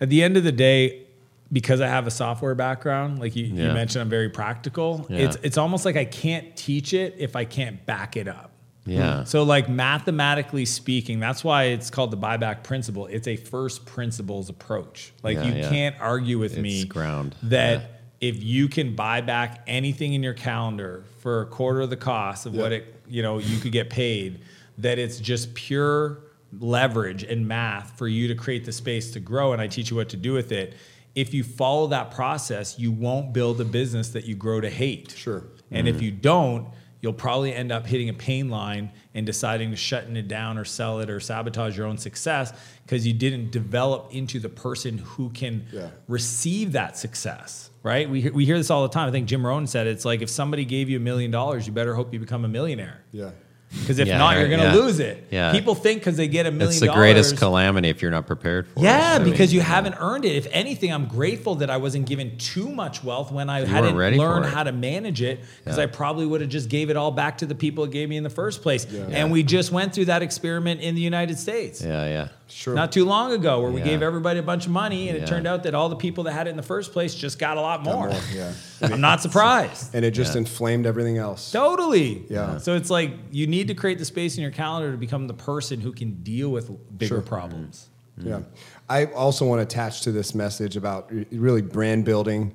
at the end of the day, because I have a software background, like you, you mentioned, I'm very practical. Yeah. It's it's almost like I can't teach it if I can't back it up. Yeah. So, like mathematically speaking, that's why it's called the buyback principle. It's a first principles approach. Like Yeah, you yeah. can't argue with me ground. that Yeah. if you can buy back anything in your calendar for a quarter of the cost of what it you know you could get paid, that it's just pure leverage and math for you to create the space to grow. And I teach you what to do with it. If you follow that process, you won't build a business that you grow to hate. Sure. And if mm-hmm. you don't, you'll probably end up hitting a pain line and deciding to shutting it down or sell it or sabotage your own success because you didn't develop into the person who can Yeah. receive that success. Right? We, hear- we hear this all the time. I think Jim Rohn said it's like if somebody gave you a million dollars, you better hope you become a millionaire. yeah Because if Yeah, not, you're going to yeah. lose it. Yeah. People think because they get a million It's the dollars. greatest calamity if you're not prepared for it. Yeah, I mean, because you haven't earned it. If anything, I'm grateful that I wasn't given too much wealth when I hadn't weren't ready learned how to manage it. Because Yeah. I probably would have just gave it all back to the people it gave me in the first place. And we just went through that experiment in the United States. Yeah, yeah. Sure Not too long ago, where we Yeah. gave everybody a bunch of money, and it turned out that all the people that had it in the first place just got a lot more. more, yeah. I'm not surprised. and it just Yeah. inflamed everything else Totally. Yeah. So it's like you need to create the space in your calendar to become the person who can deal with bigger Sure. problems. Mm-hmm. Yeah. I also want to attach to this message about really brand building.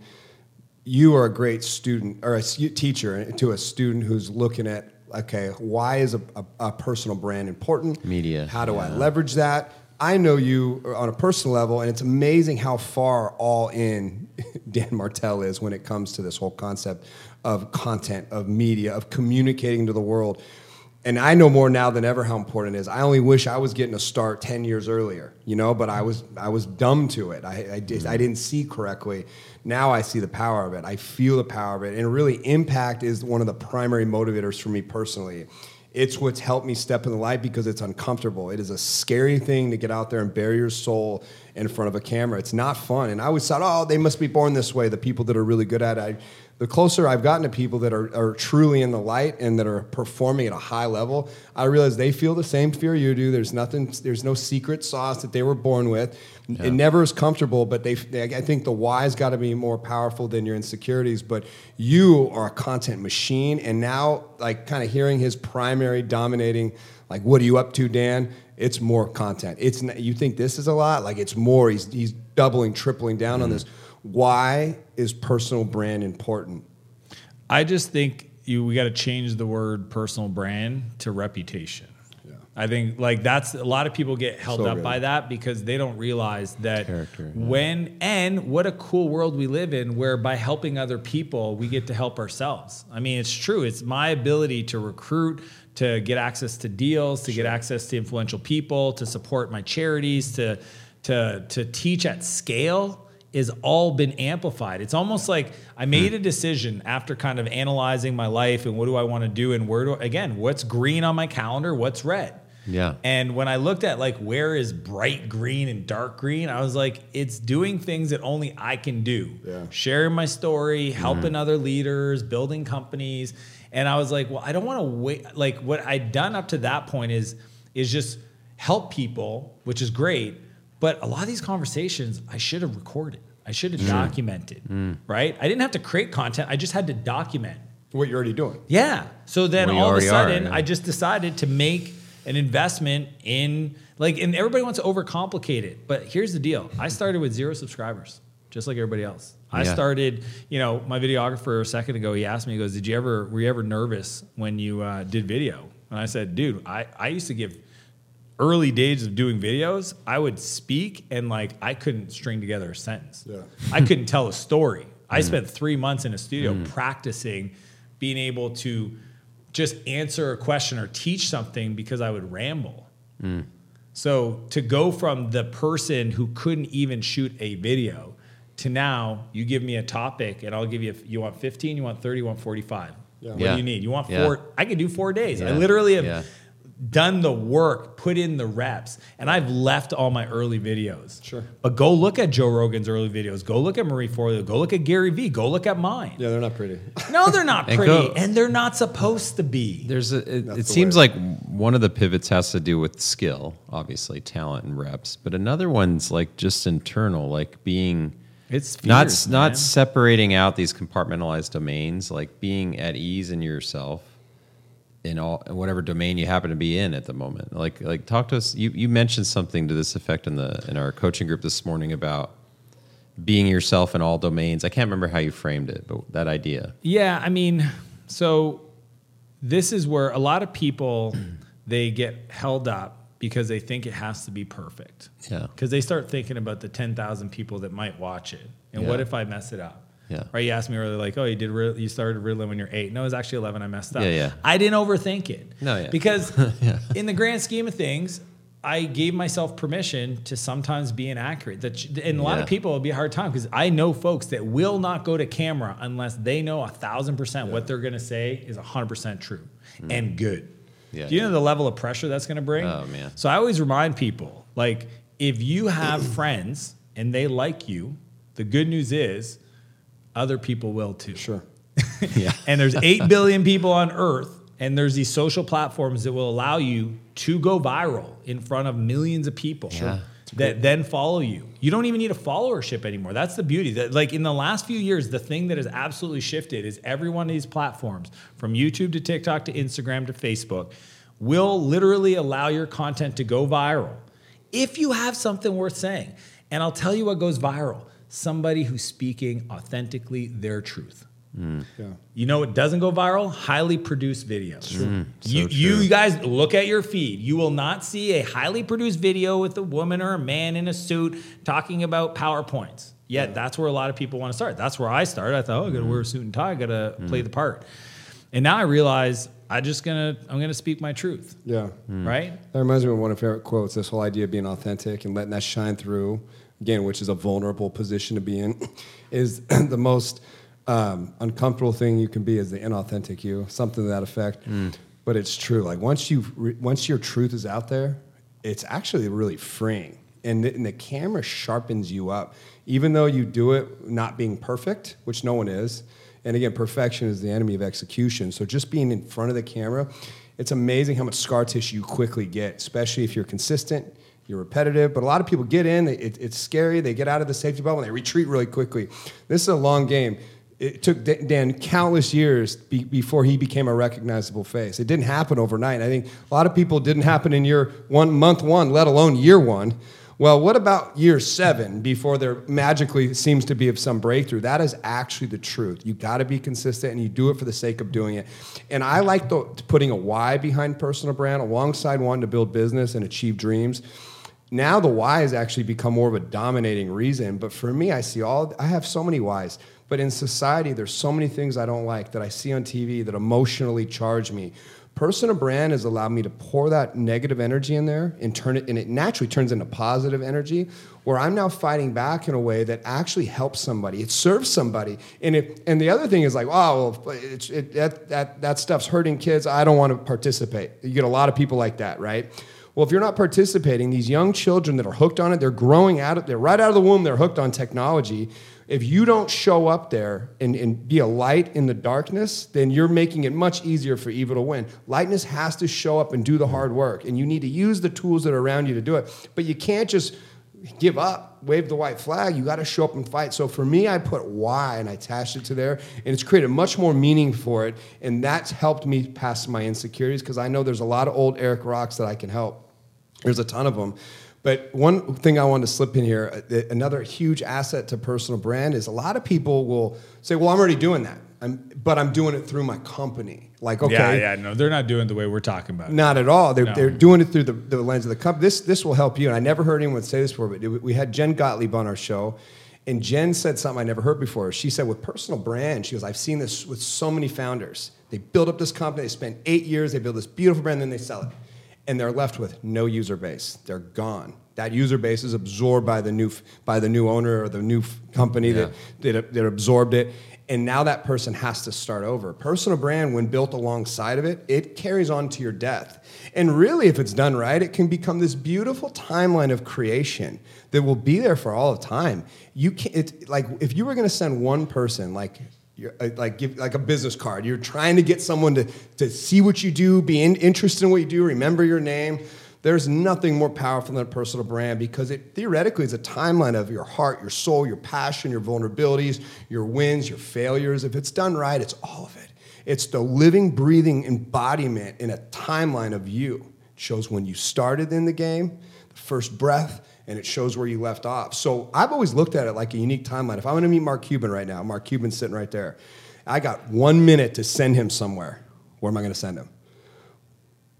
You are a great student or a teacher to a student who's looking at, okay, why is a, a, a personal brand important? Media, How do I leverage that? I know you on a personal level, and it's amazing how far all in Dan Martell is when it comes to this whole concept of content, of media, of communicating to the world. And I know more now than ever how important it is. I only wish I was getting a start ten years earlier, you know. But I was I was dumb to it. I I, did, I mm-hmm. didn't see correctly. Now I see the power of it. I feel the power of it, and really, impact is one of the primary motivators for me personally. It's what's helped me step in the light because it's uncomfortable. It is a scary thing to get out there and bare your soul in front of a camera. It's not fun. And I always thought, oh, they must be born this way. The people that are really good at it. I, the closer I've gotten to people that are, are truly in the light and that are performing at a high level, I realize they feel the same fear you do. There's nothing, there's no secret sauce that they were born with. Yeah. It never is comfortable, but they, they I think the why's got to be more powerful than your insecurities. But you are a content machine, and now like kind of hearing his primary dominating, like what are you up to, Dan? It's more content. It's you think this is a lot, like it's more. He's he's doubling, tripling down mm-hmm. on this why is personal brand important? I just think you we got to change the word personal brand to reputation. Yeah. I think like that's a lot of people get held so up good. by that because they don't realize that Character, yeah. when and what a cool world we live in where by helping other people we get to help ourselves. I mean it's true. It's my ability to recruit, to get access to deals, to sure. get access to influential people, to support my charities, to to to teach at scale is all been amplified. It's almost like I made a decision after kind of analyzing my life and what do I want to do and where do again, what's green on my calendar, what's red. Yeah. And when I looked at like where is bright green and dark green, I was like, it's doing things that only I can do. Yeah. Sharing my story, helping mm. other leaders, building companies. And I was like, well, I don't want to wait. Like what I'd done up to that point is is just help people, which is great but a lot of these conversations I should have recorded. I should have mm. documented, mm. right? I didn't have to create content. I just had to document what you're already doing. Yeah. So then well, all of a sudden, are, yeah. I just decided to make an investment in like, and everybody wants to overcomplicate it. But here's the deal: I started with zero subscribers, just like everybody else. I yeah. started, you know, my videographer a second ago. He asked me, he goes, "Did you ever were you ever nervous when you uh, did video?" And I said, "Dude, I I used to give." Early days of doing videos, I would speak and like I couldn't string together a sentence. Yeah. I couldn't tell a story. I mm. spent three months in a studio mm. practicing being able to just answer a question or teach something because I would ramble. Mm. So to go from the person who couldn't even shoot a video to now you give me a topic and I'll give you you want 15, you want 30, you want 45. Yeah. What yeah. do you need? You want four? I can do four days. I literally have done the work, put in the reps, and I've left all my early videos. Sure. But go look at Joe Rogan's early videos. Go look at Marie Forleo. Go look at Gary Vee. Go look at mine. Yeah, they're not pretty. No, they're not pretty, and, go, and, they're not supposed to be. There's a. It, it seems way. like one of the pivots has to do with skill, obviously talent and reps, but another one's like just internal, like being. It's fears, not man. not separating out these compartmentalized domains, like being at ease in yourself in all in whatever domain you happen to be in at the moment. Like like talk to us. You you mentioned something to this effect in the in our coaching group this morning about being yourself in all domains. I can't remember how you framed it, but that idea. Yeah, I mean, so this is where a lot of people they get held up because they think it has to be perfect. Yeah. Because they start thinking about the 10,000 people that might watch it. And yeah. what if I mess it up? Yeah. Right. You asked me earlier, like, oh, you did. Re- you started Ritalin when you're eight. No, it was actually eleven. I messed up. Yeah, yeah. I didn't overthink it. No, yeah. Because yeah. in the grand scheme of things, I gave myself permission to sometimes be inaccurate. That and a lot yeah. of people will be a hard time because I know folks that will not go to camera unless they know a thousand percent what they're going to say is a hundred percent true mm. and good. Yeah, Do you know the level of pressure that's going to bring? Oh man! So I always remind people, like, if you have friends and they like you, the good news is other people will too. Sure. yeah. and there's 8 billion people on earth and there's these social platforms that will allow you to go viral in front of millions of people. Sure. That then follow you. You don't even need a followership anymore. That's the beauty. That like in the last few years, the thing that has absolutely shifted is every one of these platforms, from YouTube to TikTok to Instagram to Facebook, will literally allow your content to go viral if you have something worth saying. And I'll tell you what goes viral somebody who's speaking authentically their truth. Mm. Yeah. You know what doesn't go viral? Highly produced videos. Mm, you, so you guys look at your feed. You will not see a highly produced video with a woman or a man in a suit talking about PowerPoints. Yet yeah. that's where a lot of people want to start. That's where I started. I thought, oh, I gotta mm. wear a suit and tie, I gotta mm. play the part. And now I realize I just gonna I'm gonna speak my truth. Yeah. Mm. Right? That reminds me of one of my favorite quotes, this whole idea of being authentic and letting that shine through, again, which is a vulnerable position to be in, is the most um, uncomfortable thing you can be is the inauthentic you, something to that effect. Mm. But it's true. Like once you once your truth is out there, it's actually really freeing, and the, and the camera sharpens you up. Even though you do it not being perfect, which no one is, and again, perfection is the enemy of execution. So just being in front of the camera, it's amazing how much scar tissue you quickly get, especially if you're consistent, you're repetitive. But a lot of people get in, it, it's scary, they get out of the safety bubble, and they retreat really quickly. This is a long game. It took Dan countless years be, before he became a recognizable face. It didn't happen overnight. I think a lot of people didn't happen in year one, month one, let alone year one. Well, what about year seven before there magically seems to be of some breakthrough? That is actually the truth. You got to be consistent, and you do it for the sake of doing it. And I like the, putting a why behind personal brand alongside wanting to build business and achieve dreams. Now the why has actually become more of a dominating reason. But for me, I see all I have so many whys. But in society, there's so many things I don't like that I see on TV that emotionally charge me Personal brand has allowed me to pour that negative energy in there and turn it, and it naturally turns into positive energy where I'm now fighting back in a way that actually helps somebody. It serves somebody. And if, and the other thing is like, oh, well, it, it, that, that, that stuff's hurting kids. I don't want to participate. You get a lot of people like that, right? Well, if you're not participating, these young children that are hooked on it, they're growing out of, they're right out of the womb, they're hooked on technology if you don't show up there and, and be a light in the darkness, then you're making it much easier for evil to win. Lightness has to show up and do the hard work, and you need to use the tools that are around you to do it. But you can't just give up, wave the white flag. You got to show up and fight. So for me, I put why and I attached it to there, and it's created much more meaning for it, and that's helped me pass my insecurities because I know there's a lot of old Eric Rocks that I can help. There's a ton of them. But one thing I want to slip in here, uh, another huge asset to personal brand is a lot of people will say, "Well, I'm already doing that, I'm, but I'm doing it through my company." Like, okay, yeah, yeah, no, they're not doing it the way we're talking about. Not at all. They're, no. they're doing it through the, the lens of the company. This this will help you. And I never heard anyone say this before, but we had Jen Gottlieb on our show, and Jen said something I never heard before. She said, with personal brand, she goes, "I've seen this with so many founders. They build up this company. They spend eight years. They build this beautiful brand, then they sell it." and they're left with no user base. They're gone. That user base is absorbed by the new by the new owner or the new company yeah. that, that that absorbed it, and now that person has to start over. Personal brand, when built alongside of it, it carries on to your death. And really, if it's done right, it can become this beautiful timeline of creation that will be there for all of time. You can it like if you were going to send one person like uh, like give like a business card. You're trying to get someone to, to see what you do, be in, interested in what you do, remember your name. There's nothing more powerful than a personal brand because it theoretically is a timeline of your heart, your soul, your passion, your vulnerabilities, your wins, your failures. If it's done right, it's all of it. It's the living, breathing embodiment in a timeline of you. It shows when you started in the game, the first breath, and it shows where you left off. So I've always looked at it like a unique timeline. If I'm to meet Mark Cuban right now, Mark Cuban's sitting right there. I got one minute to send him somewhere. Where am I going to send him?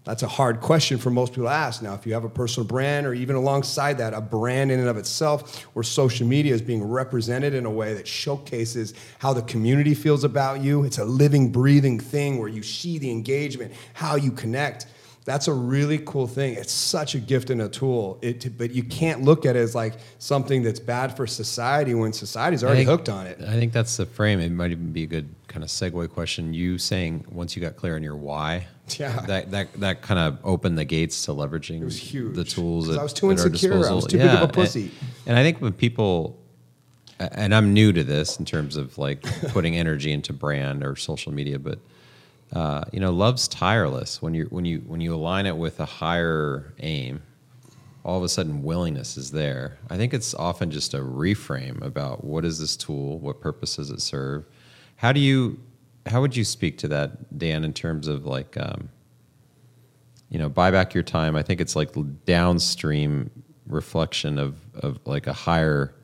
That's a hard question for most people to ask. Now, if you have a personal brand, or even alongside that, a brand in and of itself, where social media is being represented in a way that showcases how the community feels about you, it's a living, breathing thing where you see the engagement, how you connect that's a really cool thing. It's such a gift and a tool. It, but you can't look at it as like something that's bad for society when society's already think, hooked on it. I think that's the frame. It might even be a good kind of segue question. You saying once you got clear on your why, yeah, that that that kind of opened the gates to leveraging it was huge. the tools. At, I was too insecure. I was too yeah. big of a pussy. And, and I think when people and I'm new to this in terms of like putting energy into brand or social media, but uh, you know, love's tireless. When you when you when you align it with a higher aim, all of a sudden willingness is there. I think it's often just a reframe about what is this tool, what purpose does it serve. How do you how would you speak to that, Dan, in terms of like um, you know, buy back your time? I think it's like downstream reflection of of like a higher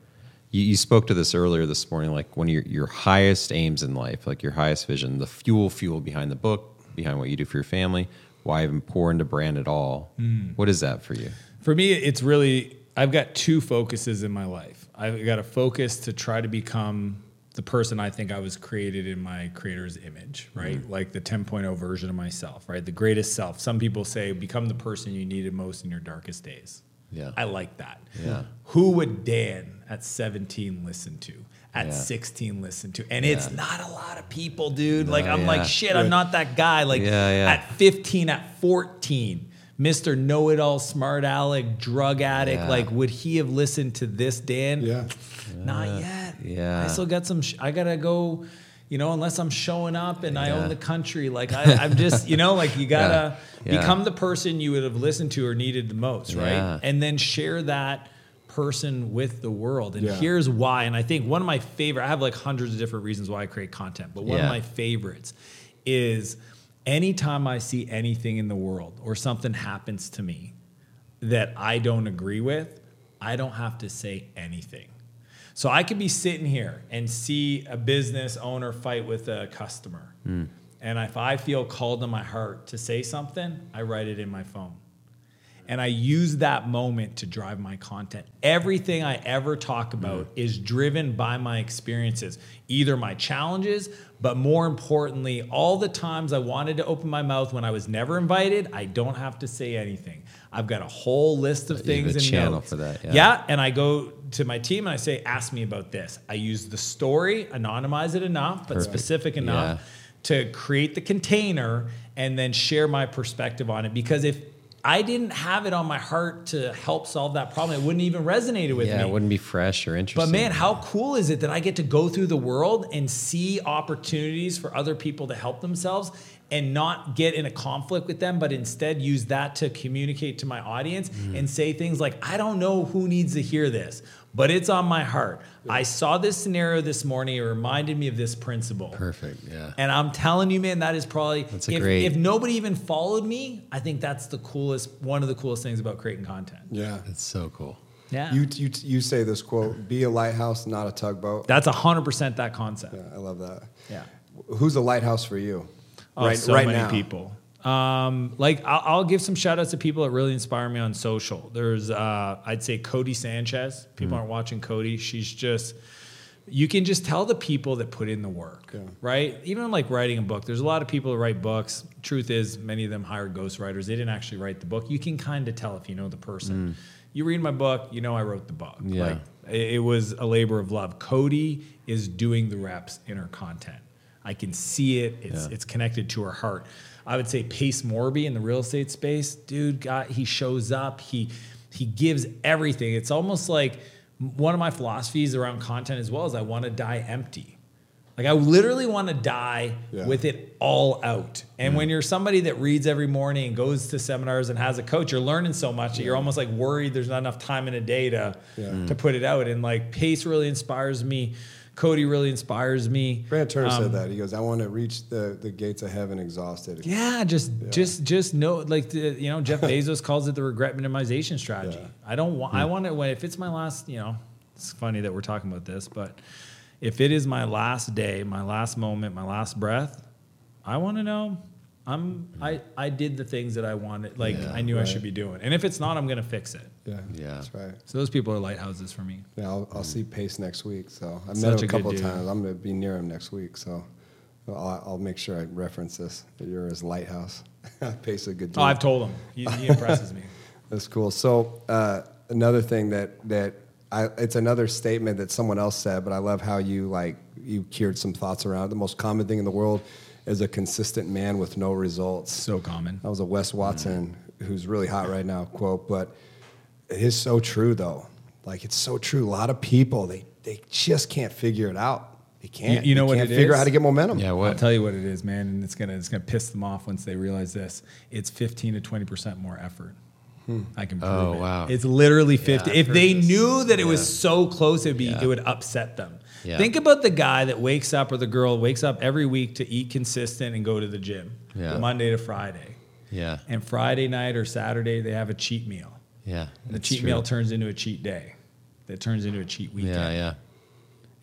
you, you spoke to this earlier this morning, like when your your highest aims in life, like your highest vision, the fuel fuel behind the book, behind what you do for your family, why even pour into brand at all. Hmm. What is that for you? For me, it's really I've got two focuses in my life. I've got a focus to try to become the person I think I was created in my creator's image, right? Like the 10.0 version of myself, right? The greatest self. Some people say become the person you needed most in your darkest days. Yeah. I like that. Yeah. Who would Dan at 17 listen to? At Yeah. 16 listen to? And it's not a lot of people, dude. like I'm yeah. like, shit, I'm not that guy. Like Yeah, yeah. at 15, at 14, Mr. Know It All, smart aleck, drug addict. Yeah. Like, would he have listened to this, Dan? Yeah. Not yet. Yeah. I still got some, sh- I gotta go, you know, unless I'm showing up and I own the country. Like, I, I'm just, you know, like you gotta Yeah. Yeah. become the person you would have listened to or needed the most, right? And then share that person with the world. And Yeah. here's why. And I think one of my favorite, I have like hundreds of different reasons why I create content, but one Yeah. of my favorites is anytime I see anything in the world or something happens to me that I don't agree with, I don't have to say anything. So I could be sitting here and see a business owner fight with a customer. Hmm. And if I feel called in my heart to say something, I write it in my phone. And I use that moment to drive my content. Everything I ever talk about mm. is driven by my experiences, either my challenges, but more importantly, all the times I wanted to open my mouth when I was never invited, I don't have to say anything. I've got a whole list of things a and channel notes. for that, yeah. yeah, and I go to my team and I say, ask me about this. I use the story, anonymize it enough, but Perfect. specific enough Yeah. to create the container and then share my perspective on it. Because if I didn't have it on my heart to help solve that problem, it wouldn't even resonate with yeah, me. it wouldn't be fresh or interesting. But man, how cool is it that I get to go through the world and see opportunities for other people to help themselves and not get in a conflict with them, but instead use that to communicate to my audience Mm-hmm. and say things like, I don't know who needs to hear this, but it's on my heart. I saw this scenario this morning, it reminded me of this principle. perfect. Yeah. And I'm telling you, man, that is probably That's a if, great- if nobody even followed me, I think that's the coolest, one of the coolest things about creating content. Yeah. It's so cool. Yeah. You, you, you say this quote, be a lighthouse, not a tugboat. that's 100% that concept. Yeah, I love that. Yeah. Who's a lighthouse for you? Oh, right, so right many now. people. Um, like I'll, I'll give some shout outs to people that really inspire me on social. There's, uh, I'd say Codie Sanchez. People Mm. aren't watching Codie. She's just, you can just tell the people that put in the work, Yeah. right? Even like writing a book. There's a lot of people that write books. Truth is, many of them hired ghostwriters. They didn't actually write the book. You can kind of tell if you know the person. You read my book, you know I wrote the book. Mm. Yeah. Like, it it was a labor of love. Codie is doing the reps in her content. I can see it. It's Yeah. it's connected to her heart. I would say Pace Morby in the real estate space, dude. God, he shows up. He he gives everything. It's almost like one of my philosophies around content as well is I want to die empty. Like I literally want to die Yeah. with it all out. And mm. when you're somebody that reads every morning and goes to seminars and has a coach, you're learning so much that you're almost like worried there's not enough time in a day to Yeah. to put it out. And like Pace really inspires me. Codie really inspires me. Brad Turner Um, said that. He goes, I want to reach the, the gates of heaven exhausted. Yeah, just just just know like the, you know Jeff Bezos calls it the regret minimization strategy. Yeah. I don't want I want it when if it's my last, you know, it's funny that we're talking about this, but if it is my last day, my last moment, my last breath, I want to know I'm I I did the things that I wanted like Yeah, I knew I right. should be doing. And if it's not, I'm going to fix it. Yeah, Yeah. that's right. So those people are lighthouses for me. Yeah, I'll, I'll see Pace next week. So I've met Such him a a good couple dude. times. I'm going to be near him next week. So I'll, I'll make sure I reference this. That you're his lighthouse. Pace is a good dude. Oh, I've told him. He, he impresses me. That's cool. So uh, another thing that that I, it's another statement that someone else said, but I love how you like you cured some thoughts around. it. The most common thing in the world is a consistent man with no results. So common. That was a Wes Watson who's really hot right now quote, but it is so true though. Like it's so true. A lot of people they they just can't figure it out. They can't. you know They what can't it figure is? out how to get momentum. Yeah. what? I'll tell you what it is, man, and it's gonna it's gonna piss them off once they realize this. It's fifteen to twenty percent more effort. Hmm. I can oh, prove Oh, it. wow. It's literally fifty. I've if they this. knew that it was so close, it'd be Yeah. it would upset them. Yeah. Think about the guy that wakes up or the girl wakes up every week to eat consistent and go to the gym, Yeah. Monday to Friday, Yeah. and Friday night or Saturday they have a cheat meal. Yeah. And the cheat true. meal turns into a cheat day. that turns into a cheat weekend. Yeah, yeah,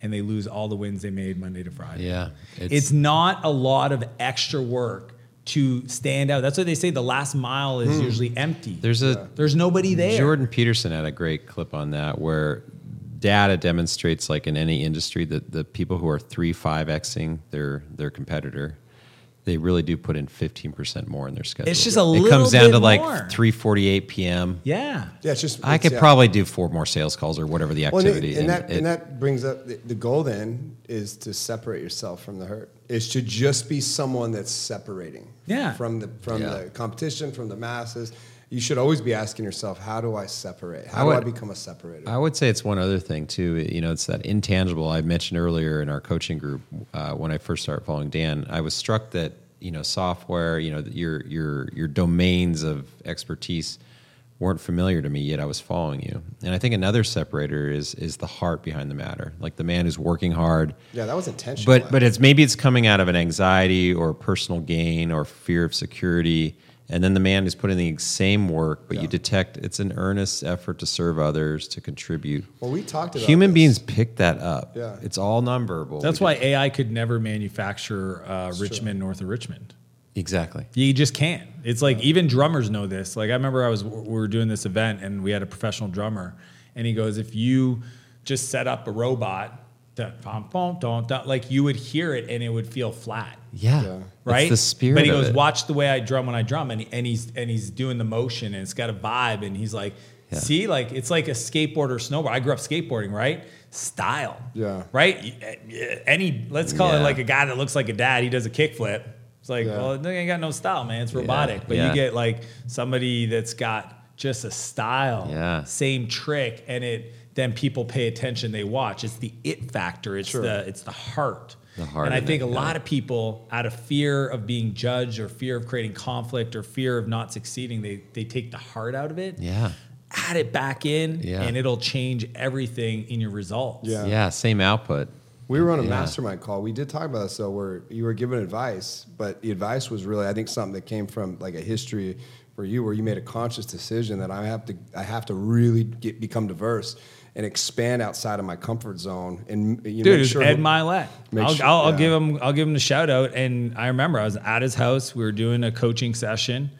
And they lose all the wins they made Monday to Friday. yeah. It's, not a lot of extra work to stand out. That's why they say the last mile is hmm. usually empty. there's a There's nobody there. Jordan Peterson had a great clip on that where data demonstrates like in any industry that the people who are three five xing their their competitor they really do put in 15% more in their schedule. It's just a it little comes down bit to like more. 3:48 p.m. Yeah. Yeah, it's just I it's- could yeah. probably do four more sales calls or whatever the Well, and, activity. it- and that it- and that brings up the, the goal. Then is to separate yourself from the hurt. Is to just be someone that's separating. Yeah. From the from Yeah. the competition, from the masses. You should always be asking yourself, how do I separate? How I do I become a separator? I would say it's one other thing too. You know, it's that intangible I mentioned earlier in our coaching group uh, when I first started following Dan. I was struck that you know software, you know, your your your domains of expertise weren't familiar to me yet I was following you. And I think another separator is is the heart behind the matter, like the man who's working hard. yeah, that was intentional. But but it's maybe it's coming out of an anxiety or personal gain or fear of security, and then the man who's putting the same work, but Yeah. you detect it's an earnest effort to serve others, to contribute. well, we talked about Human this. beings pick that up. Yeah. it's all nonverbal. That's We why just- AI could never manufacture uh, Rich Men North of Richmond. exactly. You just can't. It's like even drummers know this. Like I remember I was we were doing this event and we had a professional drummer, and he goes, if you just set up a robot, da- bum, bum, dum, dum, like you would hear it and it would feel flat. Yeah, Yeah. Right, It's the spirit. But he of goes, it. "Watch the way I drum when I drum," and, and he's and he's doing the motion, and it's got a vibe, and he's like, Yeah. "See, like it's like a skateboarder, snowboard. I grew up skateboarding, right? Style, Yeah. right. Eh, eh, any let's call it like a guy that looks like a dad. He does a kickflip. It's like, Yeah. well, they ain't got no style, man. It's robotic. But yeah. you get like somebody that's got just a style, Yeah. same trick, and it then people pay attention. They watch. It's the it factor. It's Sure. the it's the heart. The heart And I think it, a yeah. lot of people, out of fear of being judged or fear of creating conflict or fear of not succeeding, they they take the heart out of it, Yeah, add it back in, Yeah. and it'll change everything in your results. Yeah. yeah, same output. We were on a Yeah. mastermind call. We did talk about this though, where you were given advice, but the advice was really, I think, something that came from like a history for you, where you made a conscious decision that I have to, I have to really get become diverse and expand outside of my comfort zone. And you Dude, make sure Ed Mylett. I'll, sure- I'll, I'll yeah. give him. I'll give him a shout out. And I remember I was at his house. We were doing a coaching session,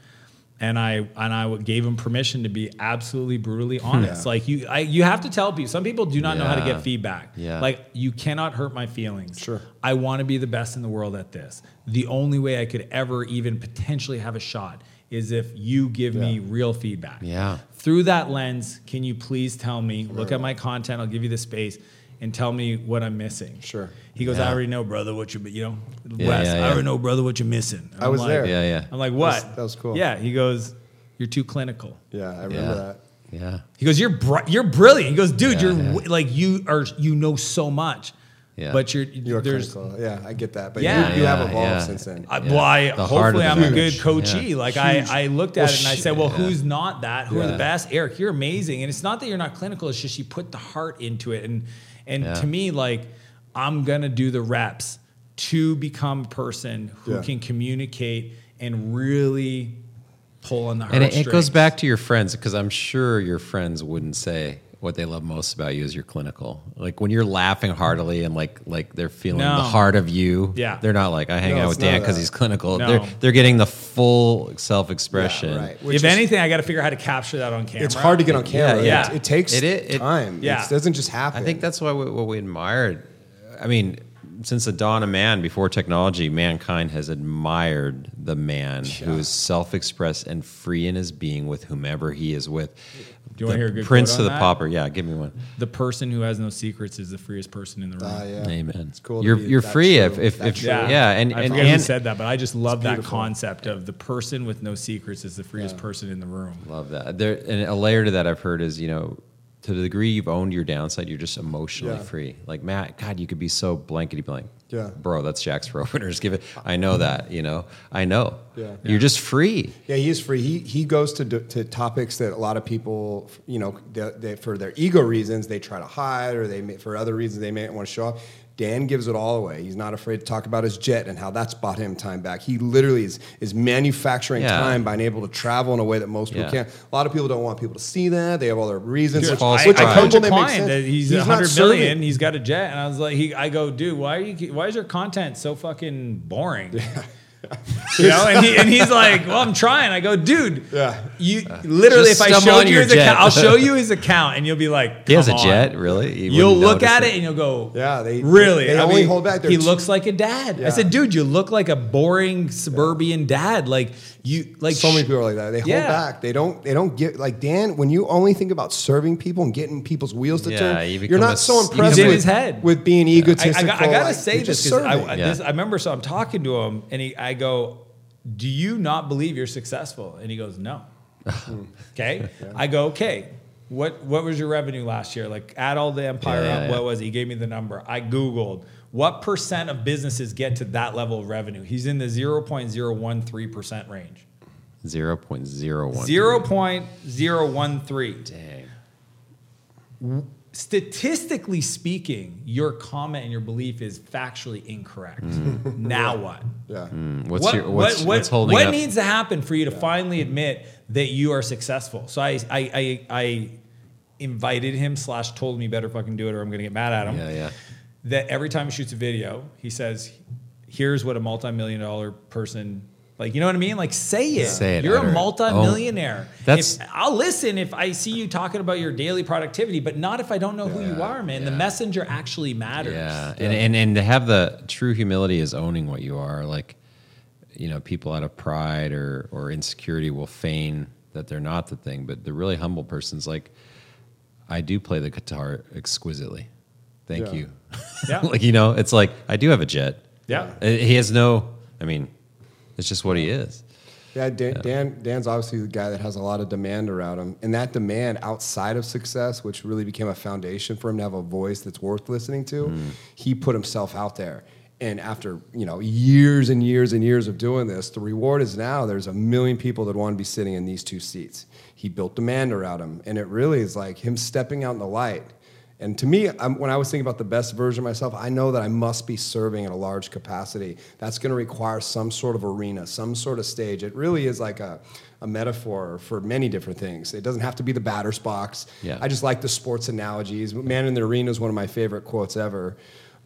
and I and I gave him permission to be absolutely brutally honest. Yeah. Like you, I, you have to tell people. Some people do not know how to get feedback. Yeah. Like you cannot hurt my feelings. Sure. I want to be the best in the world at this. The only way I could ever even potentially have a shot is if you give me real feedback Yeah. through that lens, can you please tell me, look at my content, I'll give you the space, and tell me what I'm missing? Sure. He goes, Yeah. I already know, brother, what you're, you know, Yeah, Wes, yeah, I already know, brother, what you're missing. And I I'm was like- there. Yeah, yeah, I'm like, what? That was- that was cool. Yeah. He goes, you're too clinical. Yeah, I remember yeah, that. yeah. He goes, you're br- you're brilliant. He goes, dude, Yeah, you're yeah. w- like you are you know so much. Yeah. But you're You're there's clinical. Yeah, I get that. But Yeah. you, you have evolved yeah. since then. I, Yeah. Well, I, The hopefully I'm a good match. coachee. Yeah. Like I, Huge. I looked at Well, it and I said, well, yeah. who's not that? Who are the best? Eric, you're amazing. And it's not that you're not clinical. It's just you put the heart into it. And and Yeah. to me, like I'm gonna do the reps to become a person who Yeah. can communicate and really pull on the heart. And it, it goes back to your friends because I'm sure your friends wouldn't say what they love most about you is you're clinical. Like when you're laughing heartily and like like they're feeling No. the heart of you. Yeah. they're not like I hang No, out with Dan because he's clinical. No. They're they're getting the full self expression. Yeah, right. If is- anything, I got to figure out how to capture that on camera. it's hard to get on camera. yeah. It, it takes It- it- it- time. yeah. It doesn't just happen. I think that's why we, what we admired. I mean, since the dawn of man, before technology, mankind has admired the man who is self-expressed and free in his being with whomever he is with. Do you wanna hear a good Prince quote to on the that? pauper. Yeah, give me one. The person who has no secrets is the freest person in the room. Ah, yeah. Amen. It's cool You're you're free true. if if, if true. yeah. and I and, forget and said that, but I just love that concept of the person with no secrets is the freest person in the room. Love that. There and a layer to that I've heard is you know to the degree you've owned your downside, you're just emotionally Yeah. free. Like Matt, God, you could be so blankety blank. Yeah. bro, that's Jack's for openers. Give it. I know that. You know, I know. Yeah. you're just free. Yeah, he is free. He he goes to to topics that a lot of people, you know, they, they, for their ego reasons, they try to hide, or they may, for other reasons they may want to show off. Dan gives it all away. He's not afraid to talk about his jet and how that's bought him time back. He literally is, is manufacturing Yeah. time by being able to travel in a way that most people can't. A lot of people don't want people to see that. They have all their reasons. Dude, which, false I, which I pride. a coach a couple that makes client sense. that he's, not a hundred serving. million. He's got a jet, and I was like, he, I go, dude, why are you? Why is your content so fucking boring? you know, and, he, and he's like, well, I'm trying. I go, dude, Yeah. You uh, literally, if I stumble showed you your his account. I'll show you his account, and you'll be like, He has a on." jet, really? You You'll look at it? it and you'll go, Yeah, they- really. they I only mean, hold back He t- looks like a dad. I said, dude, you look like a boring suburban dad. Like you, like so many people are like that. They hold Yeah. back. They don't. They don't get like Dan. When you only think about serving people and getting people's wheels to Yeah, turn, you you are not a so impressed with, his head. with being I, egotistical. I, got- I gotta like, say this just because I, serving. I- Yeah. this, I remember. So I'm talking to him, and he, I go, "Do you not believe you're successful?" And he goes, "No." okay. I go, "Okay." What what was your revenue last year? Like add all the empire Yeah, up. yeah, What yeah. was it? He gave me the number. I googled what percent of businesses get to that level of revenue. He's in the zero point zero one three percent range. 0.01. Zero point zero one three. Dang. Statistically speaking, your comment and your belief is factually incorrect. Now what? Yeah. Mm, What's what, your what's, what, what's holding what up? needs to happen for you to finally admit that you are successful? So I, I, I, I invited him slash told me better fucking do it or I'm gonna get mad at him. yeah, yeah. That every time he shoots a video, he says, "Here's what a multi-million dollar person." Like you know what I mean? Like say it. Say it, You're utter a it. multi-millionaire. Oh, that's- If- I'll listen if I see you talking about your daily productivity, but not if I don't know who you are, man. The messenger actually matters. Yeah, and, and and to have the true humility is owning what you are. Like, you know, people out of pride or or insecurity will feign that they're not the thing, but the really humble person's like, I do play the guitar exquisitely. Thank Yeah. you. Yeah. like you know, it's like I do have a jet. Yeah. Uh, He has no. I mean, it's just what he is. Yeah, Dan, Dan, Dan's obviously the guy that has a lot of demand around him, and that demand outside of success, which really became a foundation for him to have a voice that's worth listening to, mm. he put himself out there. And after you know years and years and years of doing this, the reward is now there's a million people that want to be sitting in these two seats. He built demand around him, and it really is like him stepping out in the light. And to me, I'm, when I was thinking about the best version of myself, I know that I must be serving in a large capacity. That's going to require some sort of arena, some sort of stage. It really is like a, a metaphor for many different things. It doesn't have to be the batter's box. Yeah. I just like the sports analogies. Man in the arena is one of my favorite quotes ever.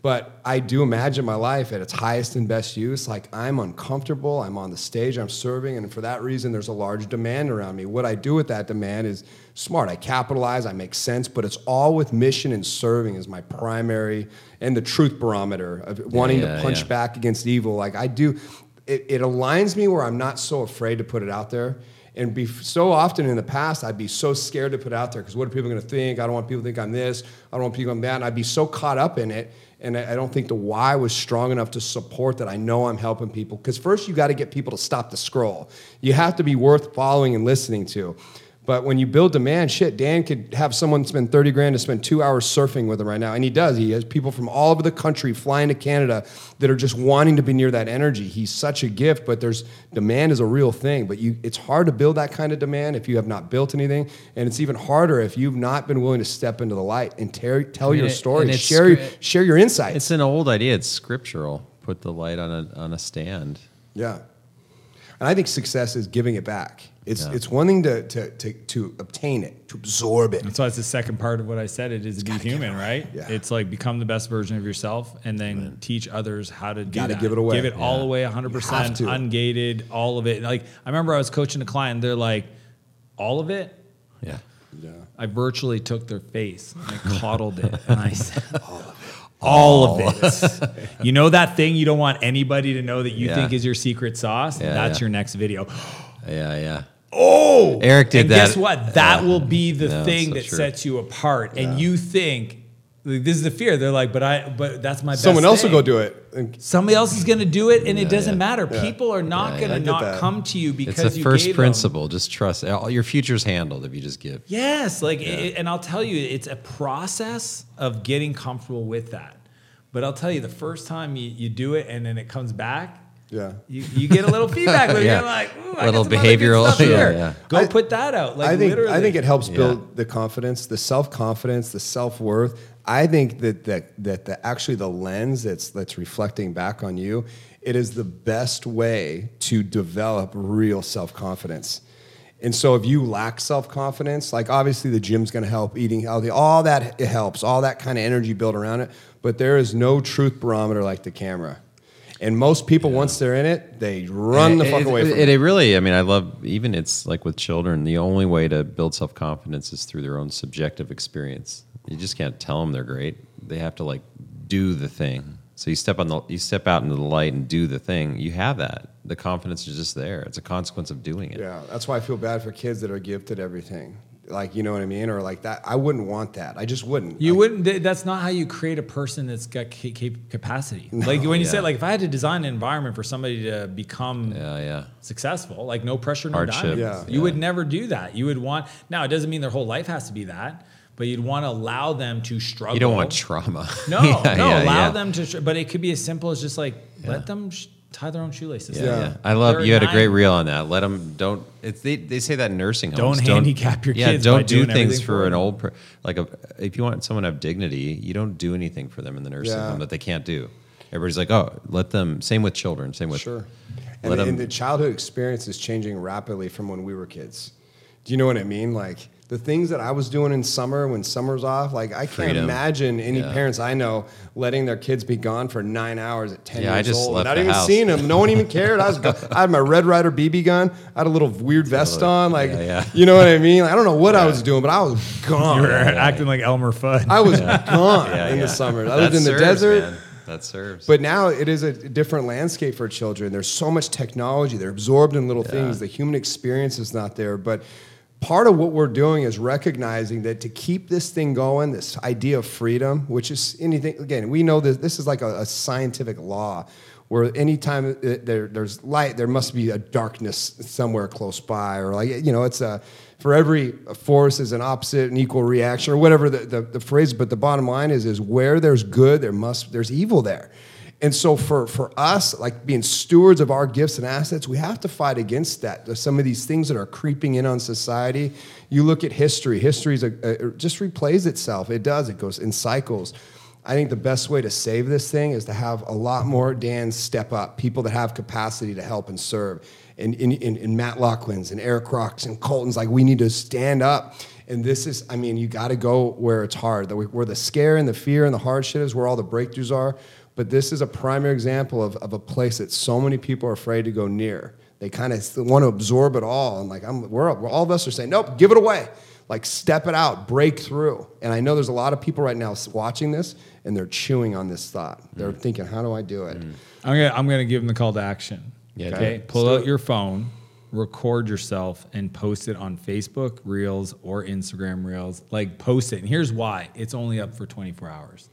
But I do imagine my life at its highest and best use. Like I'm uncomfortable, I'm on the stage, I'm serving, and for that reason, there's a large demand around me. What I do with that demand is smart. I capitalize, I make sense, but it's all with mission and serving is my primary and the truth barometer of wanting yeah, to punch yeah. back against evil. Like I do, it, it aligns me where I'm not so afraid to put it out there. And be so often in the past, I'd be so scared to put it out there because what are people going to think? I don't want people to think I'm this. I don't want people I'm that. And I'd be so caught up in it, and I, don't think the why was strong enough to support that. I know I'm helping people because first you got to get people to stop the scroll. You have to be worth following and listening to. But when you build demand, shit, Dan could have someone spend 30 grand to spend two hours surfing with him right now. And he does. He has people from all over the country flying to Canada that are just wanting to be near that energy. He's such a gift, but there's demand is a real thing. But you, it's hard to build that kind of demand if you have not built anything. And it's even harder if you've not been willing to step into the light and ter- tell mean, your it- story, and share, scr- share your insights. It's an old idea. It's scriptural. Put the light on a on a stand. Yeah. And I think success is giving it back. It's, Yeah. it's one thing to, to, to, to obtain it, to absorb it. That's why it's the second part of what I said. It is to be human, right? Yeah. It's like become the best version of yourself, and then teach others how to do Gotta that. give it away. Give it all away, hundred percent, ungated, all of it. Like I remember, I was coaching a client. They're like, all of it. Yeah. Yeah. I virtually took their face and I coddled it, and I said, all of it. you know that thing you don't want anybody to know that you Yeah. think is your secret sauce? Yeah, That's yeah. your next video. Yeah. Yeah. Oh, Eric did and that. guess what? That will be the No, thing so that true. sets you apart. And you think like, this is the fear. They're like, but I, but that's my. Someone best else will go do it. And Somebody else is going to do it, and it doesn't yeah. matter. People are not Yeah, going to get not that. come to you because It's a you first gave them- principle. Just trust. All your future's handled if you just give. Yes, like, it, and I'll tell you, it's a process of getting comfortable with that. But I'll tell you, the first time you, you do it and then it comes back, Yeah. You, you get a little feedback with Yeah. You're like, "Ooh, Little got some other good behavioral- yeah, yeah. Go I- put that out. Like I think literally. I think it helps Yeah. build the confidence, the self confidence, the self worth. I think that that that the actually the lens that's that's reflecting back on you, it is the best way to develop real self confidence. And so if you lack self confidence, like obviously the gym's going to help, eating healthy, all that it helps, all that kind of energy built around it. But there is no truth barometer like the camera. And most people, once they're in it, they run the it, fuck it, away from it, it. it really, I mean, I love even it's like with children. The only way to build self confidence is through their own subjective experience. You just can't tell them they're great. They have to like do the thing. So you step on the you step out into the light and do the thing. You have that. The confidence is just there. It's a consequence of doing it. Yeah, that's why I feel bad for kids that are gifted everything. Like, you know what I mean? Or like that. I wouldn't want that. I just wouldn't. You Like, wouldn't. th- That's not how you create a person that's got ca- ca- capacity. Like when you Yeah. said, like if I had to design an environment for somebody to become Yeah, yeah. successful, like no pressure, no Hardship. diamonds. Yeah. You would never do that. You would want. Now it doesn't mean their whole life has to be that, but you'd want to allow them to struggle. You don't want trauma. No, Yeah, no. yeah, allow yeah. them to. But it could be as simple as just like let them sh- tie their own shoelaces. Yeah, Yeah. yeah. I love They're you had a great reel on that. Let them don't. It's they, they say that in nursing homes. Don't handicap your yeah, kids don't by do doing things for for an old per, like a, if you want someone to have dignity, you don't do anything for them in the nursing Yeah. home that they can't do. Everybody's like, oh, let them. Same with children. Same with Sure. Let And, them. and the childhood experience is changing rapidly from when we were kids. Do you know what I mean? Like the things that I was doing in summer when summer's off, like I can't imagine any Yeah. parents I know letting their kids be gone for nine hours at 10 Yeah, I years just old. left Not even house. seeing them. No one even cared. I was I had my Red Ryder BB gun. I had a little weird vest on. Like, Yeah, yeah. you know what I mean? Like, I don't know what I was doing, but I was gone. You were acting like Elmer Fudd. I was gone Yeah, in yeah. the summer. I That lived in the desert. man. That serves. But now it is a different landscape for children. There's so much technology. They're absorbed in little things. The human experience is not there. But part of what we're doing is recognizing that to keep this thing going, this idea of freedom, which is anything, again, we know that this is like a, a scientific law where anytime there, there's light, there must be a darkness somewhere close by, or like, you know, it's a, for every force is an opposite and equal reaction, or whatever the, the, the phrase. But the bottom line is, is where there's good, there must, there's evil there. And so for, for us, like being stewards of our gifts and assets, we have to fight against that. There's some of these things that are creeping in on society. You look at history. History is a, a, just replays itself. It does. It goes in cycles. I think the best way to save this thing is to have a lot more Dans step up, people that have capacity to help and serve. And, and, and, Matt Laughlin's and Eric Crocks and Colton's like, we need to stand up. And this is, I mean, you got to go where it's hard, where the scare and the fear and the hardship is, where all the breakthroughs are. But this is a primary example of, of a place that so many people are afraid to go near. They kind of want to absorb it all. And like, I'm, we're, we're, all of us are saying, nope, give it away. Like, step it out, break through. And I know there's a lot of people right now watching this and they're chewing on this thought. They're mm. thinking, how do I do it? Mm. I'm gonna I'm gonna give them the call to action. Yeah, Okay. do. Pull Let's out your phone, record yourself, and post it on Facebook Reels or Instagram Reels. Like post it. And here's why: it's only up for 24 hours.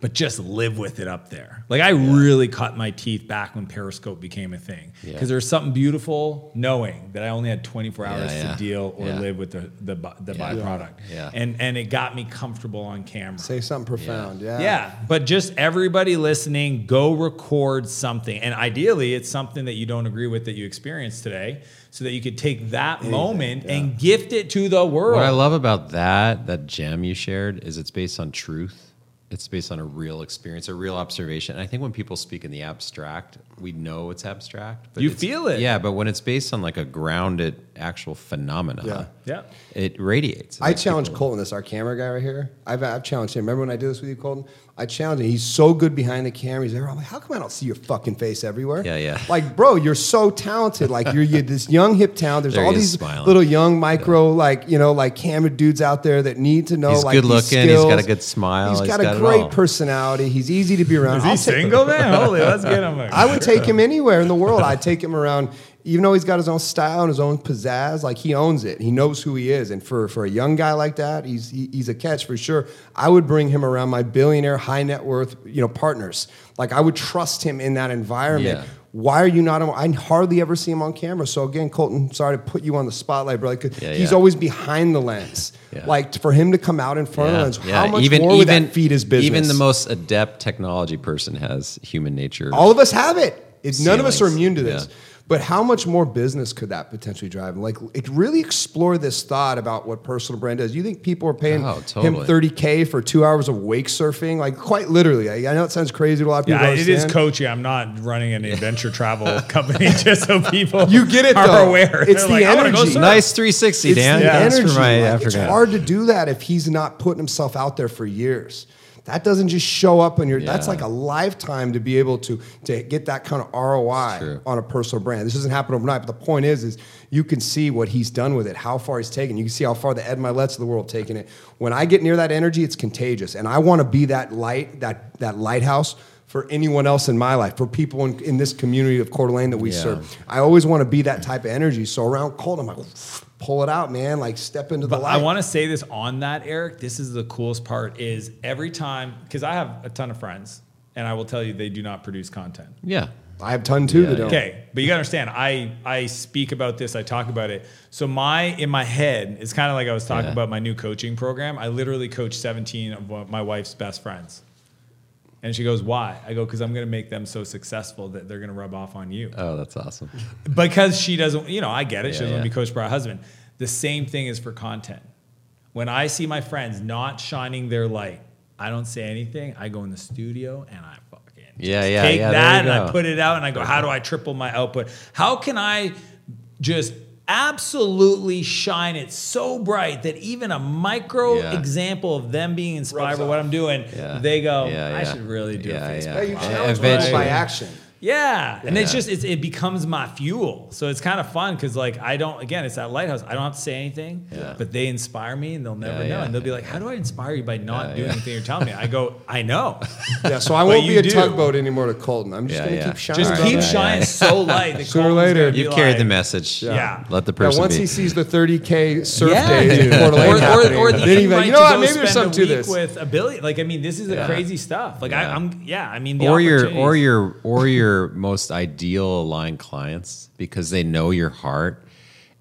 But just live with it up there. Like I really cut my teeth back when Periscope became a thing Yeah. because there's something beautiful knowing that I only had 24 hours yeah. to deal or Yeah. live with the the, the Yeah. byproduct. Yeah. And and it got me comfortable on camera. Say something profound. Yeah. Yeah, but just everybody listening, go record something. And ideally, it's something that you don't agree with that you experienced today so that you could take that moment and gift it to the world. What I love about that that gem you shared is it's based on truth. It's based on a real experience, a real observation. And I think when people speak in the abstract, we know it's abstract. But You it's- feel it. Yeah, but when it's based on like a grounded actual phenomena, Yeah. yeah. it radiates. I Like, challenge people- Colton, this our camera guy right here. I've, I've challenged him. Remember when I did this with you, Colton? I challenged him. He's so good behind the camera. He's there. I'm like, how come I don't see your fucking face everywhere? Yeah, yeah. Like, bro, you're so talented. Like, you're, you're this young hip talent. There's There all these smiling. little young micro, like you know, like camera dudes out there that need to know. He's like, good these looking. He's got a good smile. He's He's got got a it great all. personality. He's easy to be around. Is he I'll take- single, man? Holy, let's get him. I would take him anywhere in the world. I'd take him around, even though he's got his own style and his own pizzazz. Like he owns it. He knows who he is. And for, for a young guy like that, he's he, he's a catch for sure. I would bring him around my billionaire, high net worth, you know, partners. Like I would trust him in that environment. Yeah. Why are you not? On, I hardly ever see him on camera. So again, Colton, sorry to put you on the spotlight, bro. Like, Yeah, he's yeah. always behind the lens. Yeah. Like for him to come out in front of the lens, how much more would that feed his business? Even the most adept technology person has human nature. All of us have it. It, none of us are immune to this. Yeah. But how much more business could that potentially drive? Like, it really explore this thought about what personal brand is. You think people are paying Oh, him 30K for two hours of wake surfing? Like, quite literally. I, I know it sounds crazy to a lot of people. Yeah, it is understand. coaching. I'm not running an adventure travel company just so people You get it, are though. aware. It's They're the "I wanna go energy. Nice 360, It's Dan. the Thanks energy. for my Like, it's hard to do that if he's not putting himself out there for years. That doesn't just show up on your. That's like a lifetime to be able to to get that kind of ROI on a personal brand. This doesn't happen overnight, but the point is, is you can see what he's done with it, how far he's taken. You can see how far the Ed Mylett's of the world taken it. When I get near that energy, it's contagious, and I want to be that light, that that lighthouse for anyone else in my life, for people in, in this community of Coeur d'Alene that we Yeah. serve. I always want to be that type of energy. So around cold, I'm like, pull it out, man. Like step into the But light. I want to say this on that, Eric. This is the coolest part is every time because I have a ton of friends, and I will tell you they do not produce content. Yeah. I have ton too Yeah, that don't. Okay, but you gotta understand, I I speak about this, I talk about it. So my in my head, it's kind of like I was talking Yeah. about my new coaching program. I literally coach 17 of my wife's best friends. And she goes, "Why?" I go, "Because I'm going to make them so successful that they're going to rub off on you." Oh, that's awesome. because she doesn't, you know, I get it. she Yeah, doesn't want to be coached by a husband. The same thing is for content. When I see my friends not shining their light, I don't say anything. I go in the studio and I fucking Yeah, yeah, take yeah, that and I put it out and I go, how do I triple my output? How can I just absolutely shine it so bright that even a micro Yeah. example of them being inspired Rubs by what off. I'm doing, Yeah. they go, Yeah, I should really do Yeah, a yeah. Facebook. Yeah, you Yeah, challenge people by action. Yeah, and it's just it's, it becomes my fuel. So it's kind of fun because like I don't again it's that lighthouse. I don't have to say anything, Yeah. but they inspire me and they'll never Yeah, know. yeah. And they'll be like, "How do I inspire you by not Yeah, doing yeah. anything you're telling me?" I go, "I know." Yeah, so I won't be a do. tugboat anymore to Colton. I'm just Yeah, gonna yeah. keep shining. Just All keep yeah, shining yeah. so light. That Sooner or later- You've carried the message. Yeah. Let the Yeah, person once be. he sees the 30k surf Yeah, days in dude. Coeur d'Alene or, or, or the then invite you know what? Maybe there's spend something a to week this. with a billion. Like I mean, this is the crazy stuff. Like I, I'm yeah. I mean, the or your or your or your most ideal aligned clients because they know your heart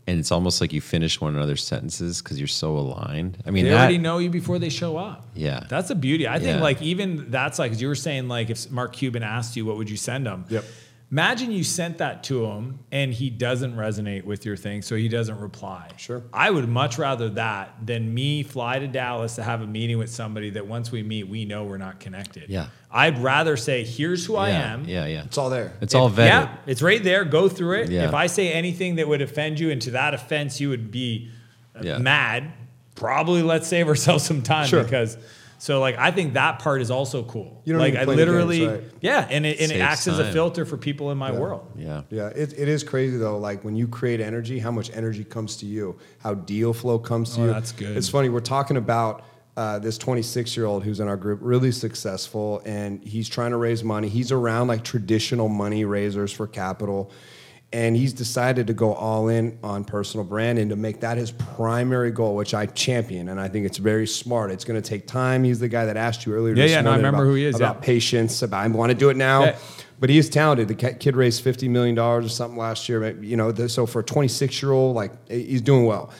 and it's almost like you finish one another's sentences because you're so aligned i mean they that, already know you before they show up. Yeah. That's the beauty. I think Yeah. like even that's like 'cause you were saying like if Mark Cuban asked you what would you send them. Yep. Imagine you sent that to him and he doesn't resonate with your thing, so he doesn't reply. Sure. I would much rather that than me fly to Dallas to have a meeting with somebody that once we meet, we know we're not connected. Yeah. I'd rather say, here's who I am. yeah yeah It's all there. it's all If- vetted Yeah, it's right there. Go through it. Yeah. If I say anything that would offend you, and to that offense you would be uh, Yeah. mad, probably let's save ourselves some time Sure. because. So like I think that part is also cool. You don't like I play the games, literally, right. yeah, and it and it Saves acts as a filter for people in my world. yeah Yeah, it, it is crazy though. Like when you create energy, how much energy comes to you, how deal flow comes to Oh, you. that's good. It's funny. We're talking about uh, this 26 year old who's in our group, really successful, and he's trying to raise money. He's around like traditional money raisers for capital, and he's decided to go all in on personal brand and to make that his primary goal, which I champion, and I think it's very smart. It's going to take time. He's the guy that asked you earlier. Yeah, yeah, no, I remember about, who he is, About yeah. patience. About I want to do it now. Yeah. But he is talented. The kid raised fifty million dollars or something last year. You know, so for a twenty-six year old, like he's doing well.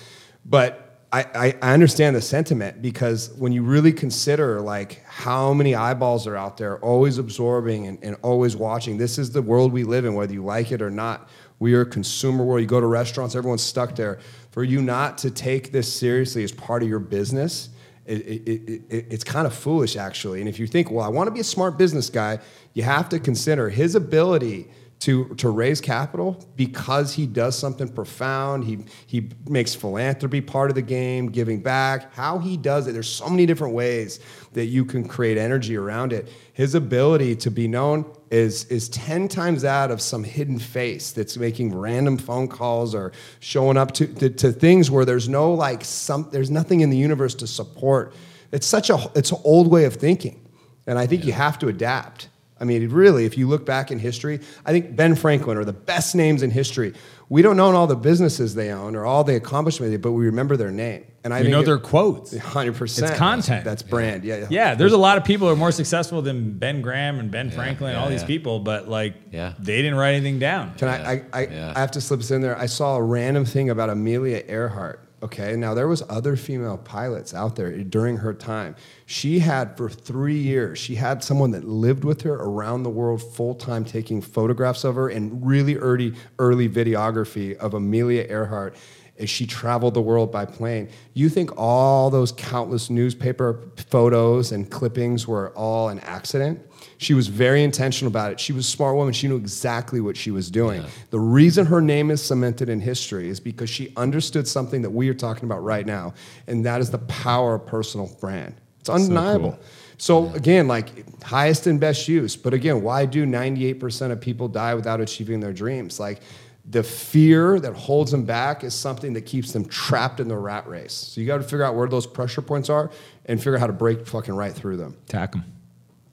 But I, I, understand the sentiment because when you really consider like how many eyeballs are out there, always absorbing and, and always watching. This is the world we live in, whether you like it or not. We are a consumer world. You go to restaurants, everyone's stuck there. For you not to take this seriously as part of your business, it, it, it, it's kind of foolish actually. And if you think, well, I want to be a smart business guy, you have to consider his ability to, to raise capital because he does something profound. He, he makes philanthropy part of the game, giving back, how he does it. There's so many different ways that you can create energy around it. His ability to be known is, is 10 times that of some hidden face that's making random phone calls or showing up to, to, to things where there's no like some, there's nothing in the universe to support. It's such a, it's an old way of thinking. And I think you have to adapt. I mean, really, if you look back in history, I think Ben Franklin are the best names in history. We don't know all the businesses they own or all the accomplishments, but we remember their name. And I We think know it- their quotes. 100%. It's content. That's brand. Yeah. Yeah. Yeah, there's a lot of people who are more successful than Ben Graham and Ben Franklin and yeah, all these people, but like Yeah. they didn't write anything down. Can I, I, I, Yeah. I have to slip this in there. I saw a random thing about Amelia Earhart. Okay, now there was other female pilots out there during her time. She had for three years. She had someone that lived with her around the world full time, taking photographs of her and really early early videography of Amelia Earhart as she traveled the world by plane. You think all those countless newspaper photos and clippings were all an accident? She was very intentional about it. She was a smart woman. She knew exactly what she was doing. Yeah. The reason her name is cemented in history is because she understood something that we are talking about right now, and that is the power of personal brand. It's undeniable. So, cool. so yeah. again, like highest and best use. But again, why do 98% of people die without achieving their dreams? Like the fear that holds them back is something that keeps them trapped in the rat race. So you got to figure out where those pressure points are and figure out how to break fucking right through them. Tack them.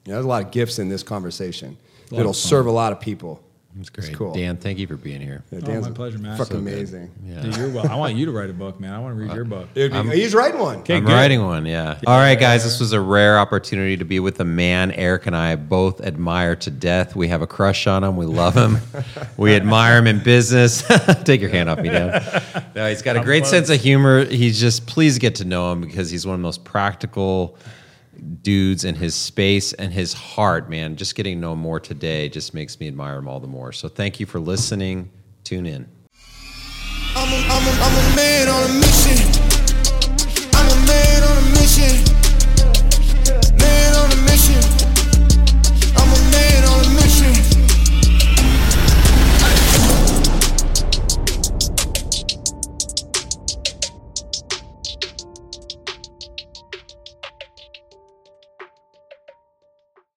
Yeah, there's a lot of gifts in this conversation. It'll serve a lot of people. It's great. It's cool. Dan, thank you for being here. Yeah, Dan's oh, my pleasure, man. Fucking so amazing. Yeah. Dude, you're well. I want you to write a book, man. I want to read uh, your book. Dude, he's writing one. Okay, I'm good. writing one, yeah. yeah. All right, guys, this was a rare opportunity to be with a man Eric and I both admire to death. We have a crush on him. We love him. we admire him in business. Take your hand off me, Dan. No, he's got a great sense of humor. He's just, please get to know him because he's one of the most practical – dudes and his space and his heart, man. Just getting to know more today just makes me admire him all the more. So thank you for listening. Tune in. I'm a, I'm a, I'm a